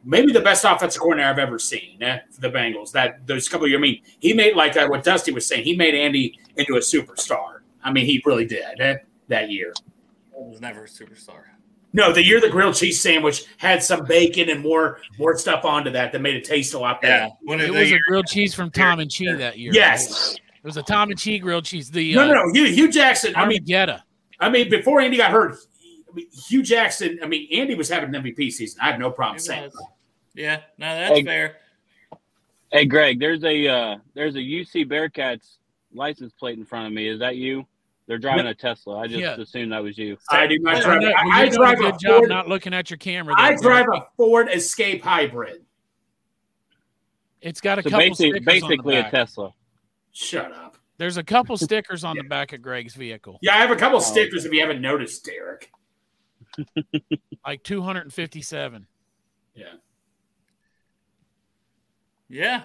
maybe the best offensive coordinator I've ever seen eh, for the Bengals. That those couple of years, I mean, he made like uh, what Dusty was saying. He made Andy into a superstar. I mean, he really did eh, that year. He was never a superstar. No, the year the grilled cheese sandwich had some bacon and more more stuff onto that that made it taste a lot better. Yeah. When it the was a grilled cheese from Tom and Chee that year. Yes. right? it was a Tom and Chee grilled cheese. The No, uh, no, no. Hue, Hue Jackson. I mean, Armageddon. I mean, before Andy got hurt, I mean, Hue Jackson. I mean, Andy was having an MVP season. I have no problem It saying. was. Yeah, no, that's Hey, fair. Hey Greg, there's a uh, there's a UC Bearcats license plate in front of me. Is that you? They're driving a Tesla. I just Yeah. assumed that was you. I do not Well, drive. no, I, well, I you're doing drive a a good job Ford. not looking at your camera. I drive Derek. a Ford Escape Hybrid. It's got a So couple basically, stickers on the basically a. Tesla. Shut up. There's a couple stickers on the back of Greg's vehicle, Yeah, I have a couple Oh. stickers. If you haven't noticed, Derek. Like 257. Yeah. Yeah.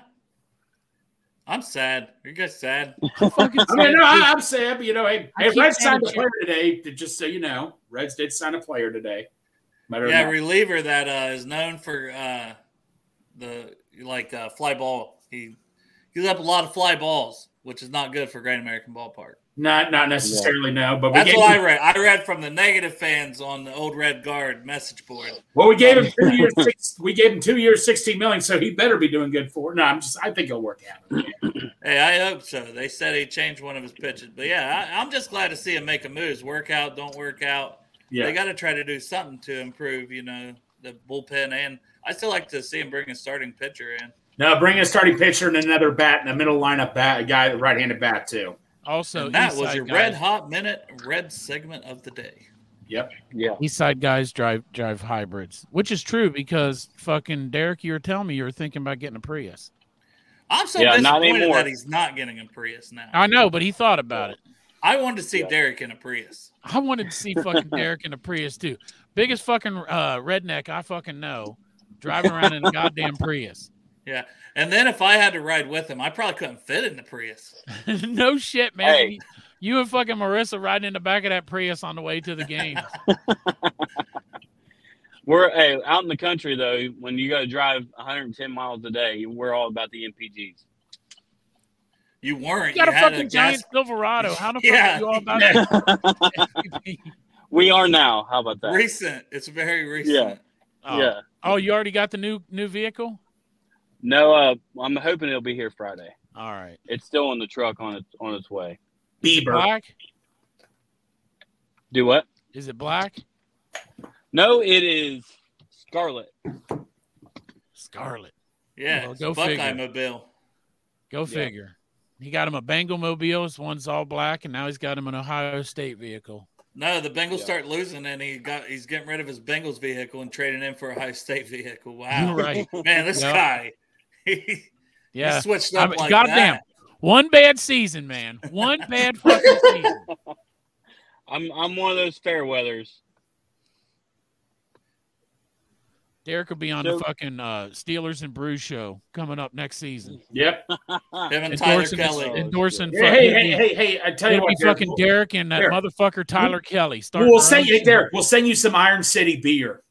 I'm sad. Are you guys sad? Fucking I mean, no, sad. I, I'm sad, but you know, hey, I hey keep Reds signed a saying- player today. Just so you know, Reds did sign a player today. Matter Yeah, reliever that uh, is known for uh, the like uh, fly ball. He gives up a lot of fly balls, which is not good for Great American Ballpark. Not not necessarily no, but we That's gave what I read. I read from the negative fans on the old Red Guard message board. well, we gave him two years. Six, we gave him two years, sixteen million. So he better be doing good for. It. No, I'm just. I think he'll work out. Hey, I hope so. They said he changed one of his pitches, but yeah, I, I'm just glad to see him make a move. Work out, don't work out. Yeah. They got to try to do something to improve. You know, the bullpen, and I still like to see him bring a starting pitcher in. Now bring a starting pitcher and another bat and a middle lineup bat, a guy, right-handed bat too. Also, and that East was your guys, red hot minute red segment of the day. Yep. Yeah. East Side guys drive drive hybrids, which is true because fucking Derek, you were telling me you were thinking about getting a Prius. I'm so Yeah, disappointed anymore. that he's not getting a Prius now. I know, but he thought about it. I wanted to see Yeah. Derek in a Prius. I wanted to see fucking Derek in a Prius too. Biggest fucking uh, redneck I fucking know, driving around in a goddamn Prius. Yeah, and then if I had to ride with him, I probably couldn't fit in the Prius. no shit, man. Hey. You and fucking Marissa riding in the back of that Prius on the way to the game. We're hey, out in the country though. When you go to drive 110 miles a day, we're all about the MPGs. You weren't. You got a had fucking gas- giant Silverado. How the fuck Yeah. are you all about that? We are now. How about that? Recent. It's very recent. Yeah. oh. Yeah. Oh, you already got the new new vehicle? No, uh, I'm hoping it'll be here Friday. All right. It's still in the truck on its on its way. Bieber. Black? Do what? Is it black? No, it is Scarlet. Scarlet. Yeah. Well, it's go Buckeye figure. Mobile. Go figure. He got him a Bengal mobile. This one's all black, and now he's got him an Ohio State vehicle. No, the Bengals Yeah. start losing, and he got he's getting rid of his Bengals vehicle and trading in for a high state vehicle. Wow, You're right. man, this Yep. guy, he, Yeah. he switched I mean, like goddamn. that. One bad season, man. One bad fucking season. I'm I'm one of those fair weathers. Derek will be on So- the fucking uh, Steelers and Brews show coming up next season. Yep. Him and Tyler Endorsing, Kelly. endorsing Hey, fucking, hey, hey, hey, hey! I tell you it'll what, be Derek, fucking we'll- Derek and that Derek. motherfucker Tyler Kelly. Start We'll send you, show. Derek. We'll send you some Iron City beer.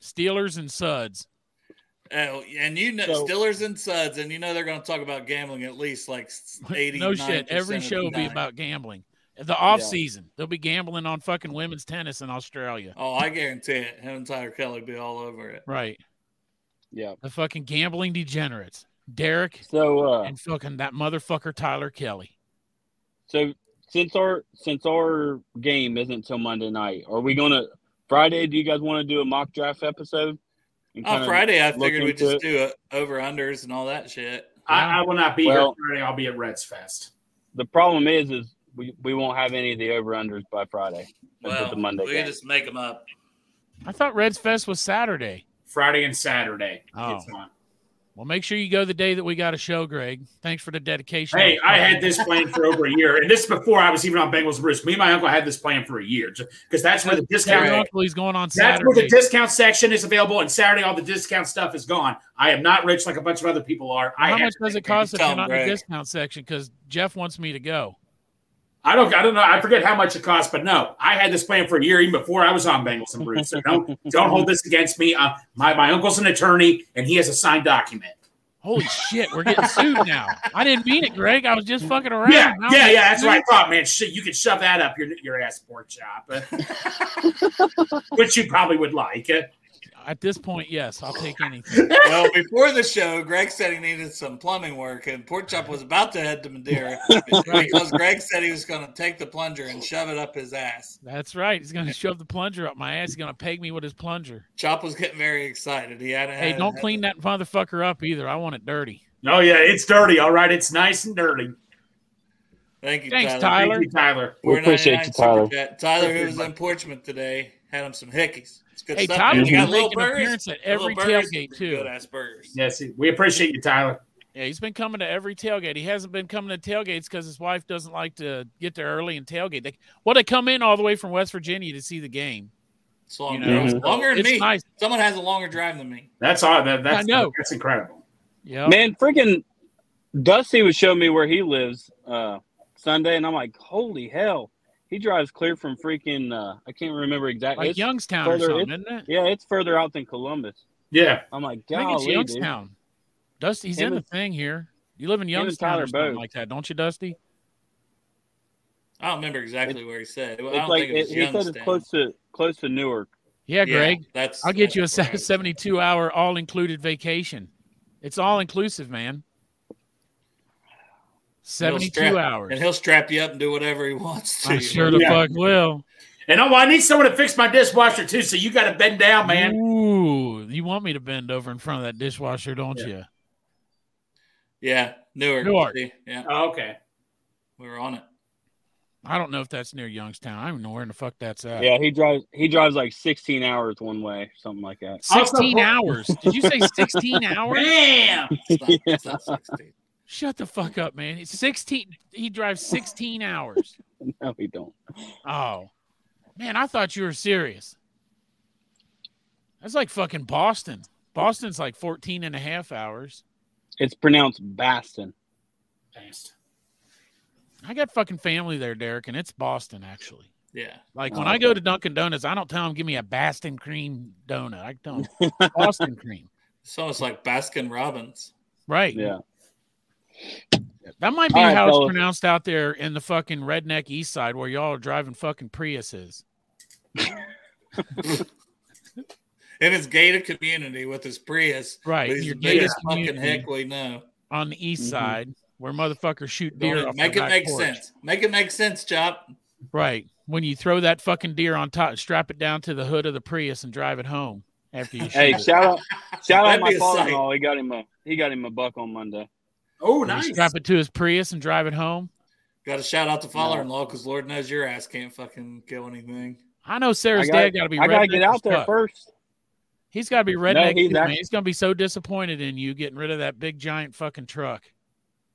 Steelers and Suds. Oh, and you know So- Stillers and Suds, and you know they're going to talk about gambling at least like eighty. No shit. Every show will be about gambling. The off Yeah. season, they'll be gambling on fucking women's tennis in Australia. Oh, I guarantee it. Him and Tyler Kelly be all over it. Right. Yeah. The fucking gambling degenerates. Derek So uh, and fucking that motherfucker Tyler Kelly. so since our since our game isn't till Monday night, are we gonna Friday? Do you guys want to do a mock draft episode? And On Friday, I figured we'd into just do uh, it over unders and all that shit. I, I will not be Well- here Friday. I'll be at Reds Fest. The problem is, is we, we won't have any of the over unders by Friday. Well, the Monday we can just make them up. I thought Reds Fest was Saturday. Friday and Saturday. Oh. It's on. Well, make sure you go the day that we got a show, Greg. Thanks for the dedication. Hey, I had this plan for over a year, and this is before I was even on Bengals Brews. Me and my uncle had this plan for a year because that's where the Your discount. uncle, he's going on Saturday. That's where the discount section is available, and Saturday all the discount stuff is gone. I am not rich like a bunch of other people are. I How have- much does it cost if Tell you're him, not in the discount section? Because Jeff wants me to go. I don't. I don't know. I forget how much it costs, but no, I had this plan for a year even before I was on Bengals and Brews. So don't don't hold this against me. Uh, my my uncle's an attorney, and he has a signed document. Holy shit, we're getting sued now. I didn't mean it, Greg. I was just fucking around. Yeah, Now yeah, yeah. That's what I thought, man. Shit, you could shove that up your your ass pork chop, which you probably would like. At this point, yes, I'll take anything. well, before the show, Greg said he needed some plumbing work, and Pork Chop was about to head to Madeira because Greg said he was going to take the plunger and shove it up his ass. That's right. He's gonna shove the plunger up my ass. He's gonna peg me with his plunger. Chop was getting very excited. He had Hey, don't clean that motherfucker up either. I want it dirty. Oh yeah, it's dirty. All right, it's nice and dirty. Thank you, Thanks, Tyler. Tyler. Thank you, Tyler. We appreciate you, Tyler. chat. Tyler, who was in Portsmouth today, had him some hickeys. It's good Hey, stuff. Tyler's man. You gonna got make little an burgers. appearance at The every tailgate too. Good ass burgers. Yes, we appreciate you, Tyler. Yeah, he's been coming to every tailgate. He hasn't been coming to tailgates because his wife doesn't like to get there early and tailgate. They, well, they come in all the way from West Virginia to see the game. It's long, You know, Mhm. longer than it's me. nice. Someone has a longer drive than me. That's all. That, that's I know. that's incredible. Yeah, Man, freaking Dusty was showing me where he lives uh, Sunday, and I'm like, holy hell. He drives clear from freaking, uh, I can't remember exactly. like It's- Youngstown or something, isn't it? yeah, it's further out than Columbus. Yeah, I'm like, I think it's golly, dude. Youngstown. Dusty, he's Him in the and- thing here. You live in Youngstown or something both. like that, don't you, Dusty? I don't remember exactly where he said. I It's don't like think it was it, he said it's Youngstown. close to close to Newark. Yeah, Yeah, Greg. That's. I'll get you a right. 72 hour all included vacation. It's all inclusive, man. He'll 72 strap- hours. and he'll strap you up and do whatever he wants to. I sure the Yeah. fuck will. and oh, I need someone to fix my dishwasher too. So you got to bend down, man. Ooh, you want me to bend over in front of that dishwasher, don't Yeah. you? Yeah, Newark. Newark. See? Yeah, Oh, okay. we were on it. I don't know if that's near Youngstown. I don't even know where in the fuck that's at. Yeah, he drives he drives like 16 hours one way, something like that. 16 Also- hours. Did you say 16 hours? Bam. It's not, it's not 16. Shut the fuck up, man. It's 16. He drives 16 hours. No, he don't. Oh, man, I thought you were serious. That's like fucking Boston. Boston's like 14 and a half hours. It's pronounced Baston. Fast. I got fucking family there, Derek, and it's Boston actually. Yeah. Like Oh, when I go to Dunkin' Donuts, I don't tell them give me a Boston cream donut. I tell them Boston cream. So It's almost like Baskin Robbins. Right. Yeah. That might be All right, how it's pronounced out there in the fucking redneck east side where y'all are driving fucking Priuses. In his gated community with his Prius. Right. He's Your the biggest gated fucking heck we know. on the east Mhm. side where motherfuckers shoot deer off make it make porch. sense. Make it make sense, Chop. Right. When you throw that fucking deer on top, strap it down to the hood of the Prius and drive it home after you shoot Hey, it. shout out, shout out my father-in-law. He got him a he got him a buck on Monday. Oh, You nice. Strap it to his Prius and drive it home. Got to shout out to father-in-law because Lord knows your ass can't fucking kill anything. I know Sarah's I gotta- dad got to be. I gotta get out there fuck. first. He's got to be redneck. he's too, He's gonna be so disappointed in you getting rid of that big giant fucking truck.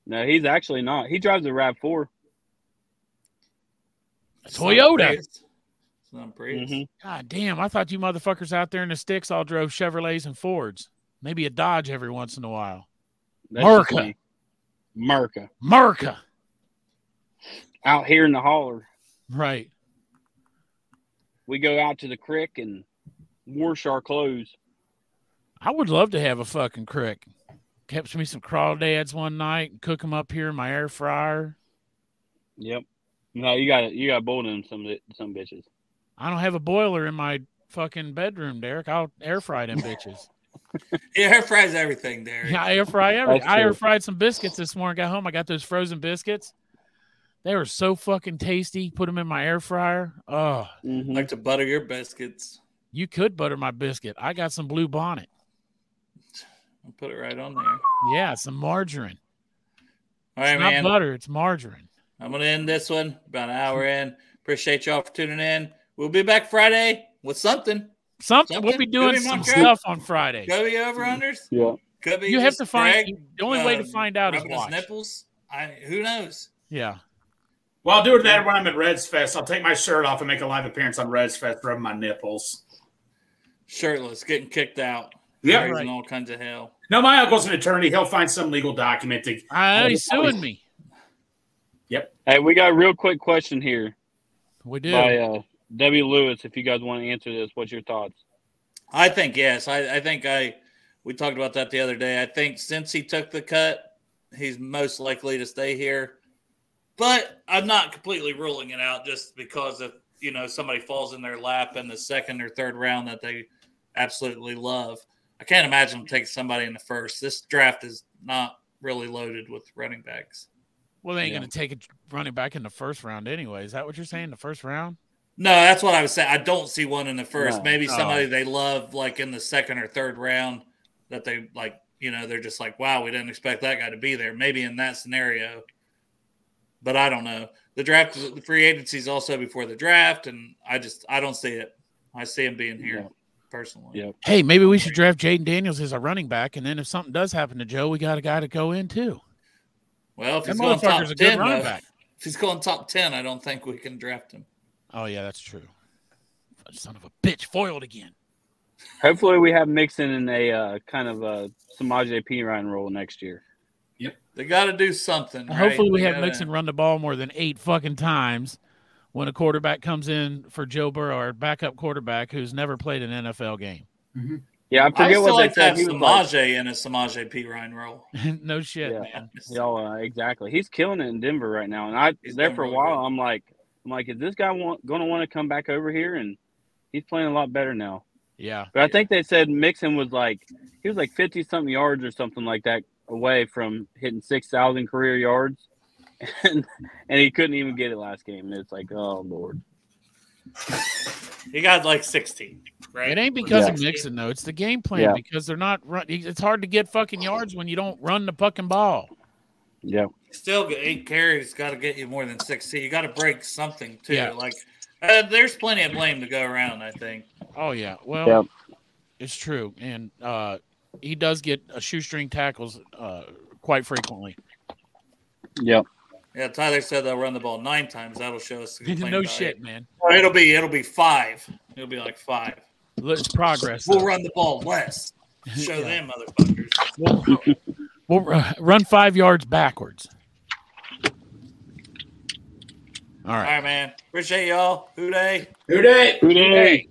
No, he's actually not. He drives a Rav Four. Toyota. It's not Prius. Mhm. God damn! I thought you motherfuckers out there in the sticks all drove Chevrolets and Fords. Maybe a Dodge every once in a while. That's just Merca. me. Merca. Out here in the holler, Right. we go out to the creek and wash our clothes. I would love to have a fucking crick. Catch me some crawdads one night and cook them up here in my air fryer. Yep. No, you got you got boiled in some some bitches. I don't have a boiler in my fucking bedroom, Derek. I'll air fry them bitches. He air fries everything, Derek. Yeah, I air fry everything. I air fried some biscuits this morning. Got home. I got those frozen biscuits. They were so fucking tasty. Put them in my air fryer. Oh, Mhm. like to butter your biscuits. you could butter my biscuit. I got some blue bonnet. I'll put it right on there. Yeah, some margarine. All right, it's not butter. It's margarine. I'm gonna end this one about an hour in. Appreciate y'all for tuning in. We'll be back Friday with something. Something. We'll be doing some stuff on Friday. Could be over unders. Yeah. Could be. You have to find. Greg, the only way to uh, find out is watch. nipples. I who knows. Yeah. Well, I'll do it that when I'm at Reds Fest. I'll take my shirt off and make a live appearance on Reds Fest, rubbing my nipples. Shirtless, getting kicked out. Yeah, raising right. all kinds of hell. No, my uncle's an attorney. He'll find some legal document to. I, Oh, he's suing me. Yep. Hey, we got a real quick question here We do. by uh, W. Lewis. If you guys want to answer this, what's your thoughts? I think yes. I, I think I we talked about that the other day. I think since he took the cut, he's most likely to stay here. But I'm not completely ruling it out just because if you know somebody falls in their lap in the second or third round that they absolutely love. I can't imagine them taking somebody in the first. This draft is not really loaded with running backs. well, they ain't Yeah. going to take a running back in the first round anyway. Is that what you're saying? The first round? No, that's what I was saying. I don't see one in the first. No. Maybe Oh. somebody they love, like in the second or third round, that they like. You know, they're just like, "Wow, we didn't expect that guy to be there." Maybe in that scenario, but I don't know. The draft, the free agency is also before the draft, and I just I don't see it. I see him being here Yeah. personally. Yeah. Hey, maybe we should draft Jayden Daniels as a running back, and then if something does happen to Joe, we got a guy to go in too. Well, if That he's going top a good ten, running though, back. if he's going top ten, I don't think we can draft him. Oh yeah, that's true. Son of a bitch, foiled again. Hopefully, we have Mixon in a uh, kind of a Samaje Perine role next year. Yep, they got to do something. right? Hopefully, we They have gotta- Mixon run the ball more than eight fucking times when a quarterback comes in for Joe Burrow, our backup quarterback who's never played an NFL game. Yeah, I I forget still what like they that said. He was like, Samaje in a Samaje Perine role. no shit, Yeah. man. Y'all, uh, exactly. He's killing it in Denver right now, and I He's there for a while. good. I'm like, I'm like, is this guy want, going to want to come back over here? And he's playing a lot better now. Yeah, But I think they said Mixon was like he was like fifty something yards or something like that away from hitting six thousand career yards, and and he couldn't even get it last game. And it's like, oh lord, He got like 16, right? it ain't because Yeah. of Mixon though. It's the game plan Yeah. because they're not run. It's hard to get fucking yards when you don't run the fucking ball. yeah, Still, eight carries got to get you more than 16. You got to break something too. Yeah. Like, uh, there's plenty of blame to go around. I think. Oh yeah, well, Yep. it's true, and uh, he does get a shoestring tackles uh, quite frequently. yep. Yeah, Tyler said they'll run the ball nine times. That'll show us. no shit, it. man. Or It'll be it'll be five. It'll be like five. It's progress. We'll though. run the ball less. Show Yeah. them motherfuckers. We'll, we'll uh, run five yards backwards. All All right. right, man. Appreciate y'all. Who dey? Who dey? Who dey? Hey.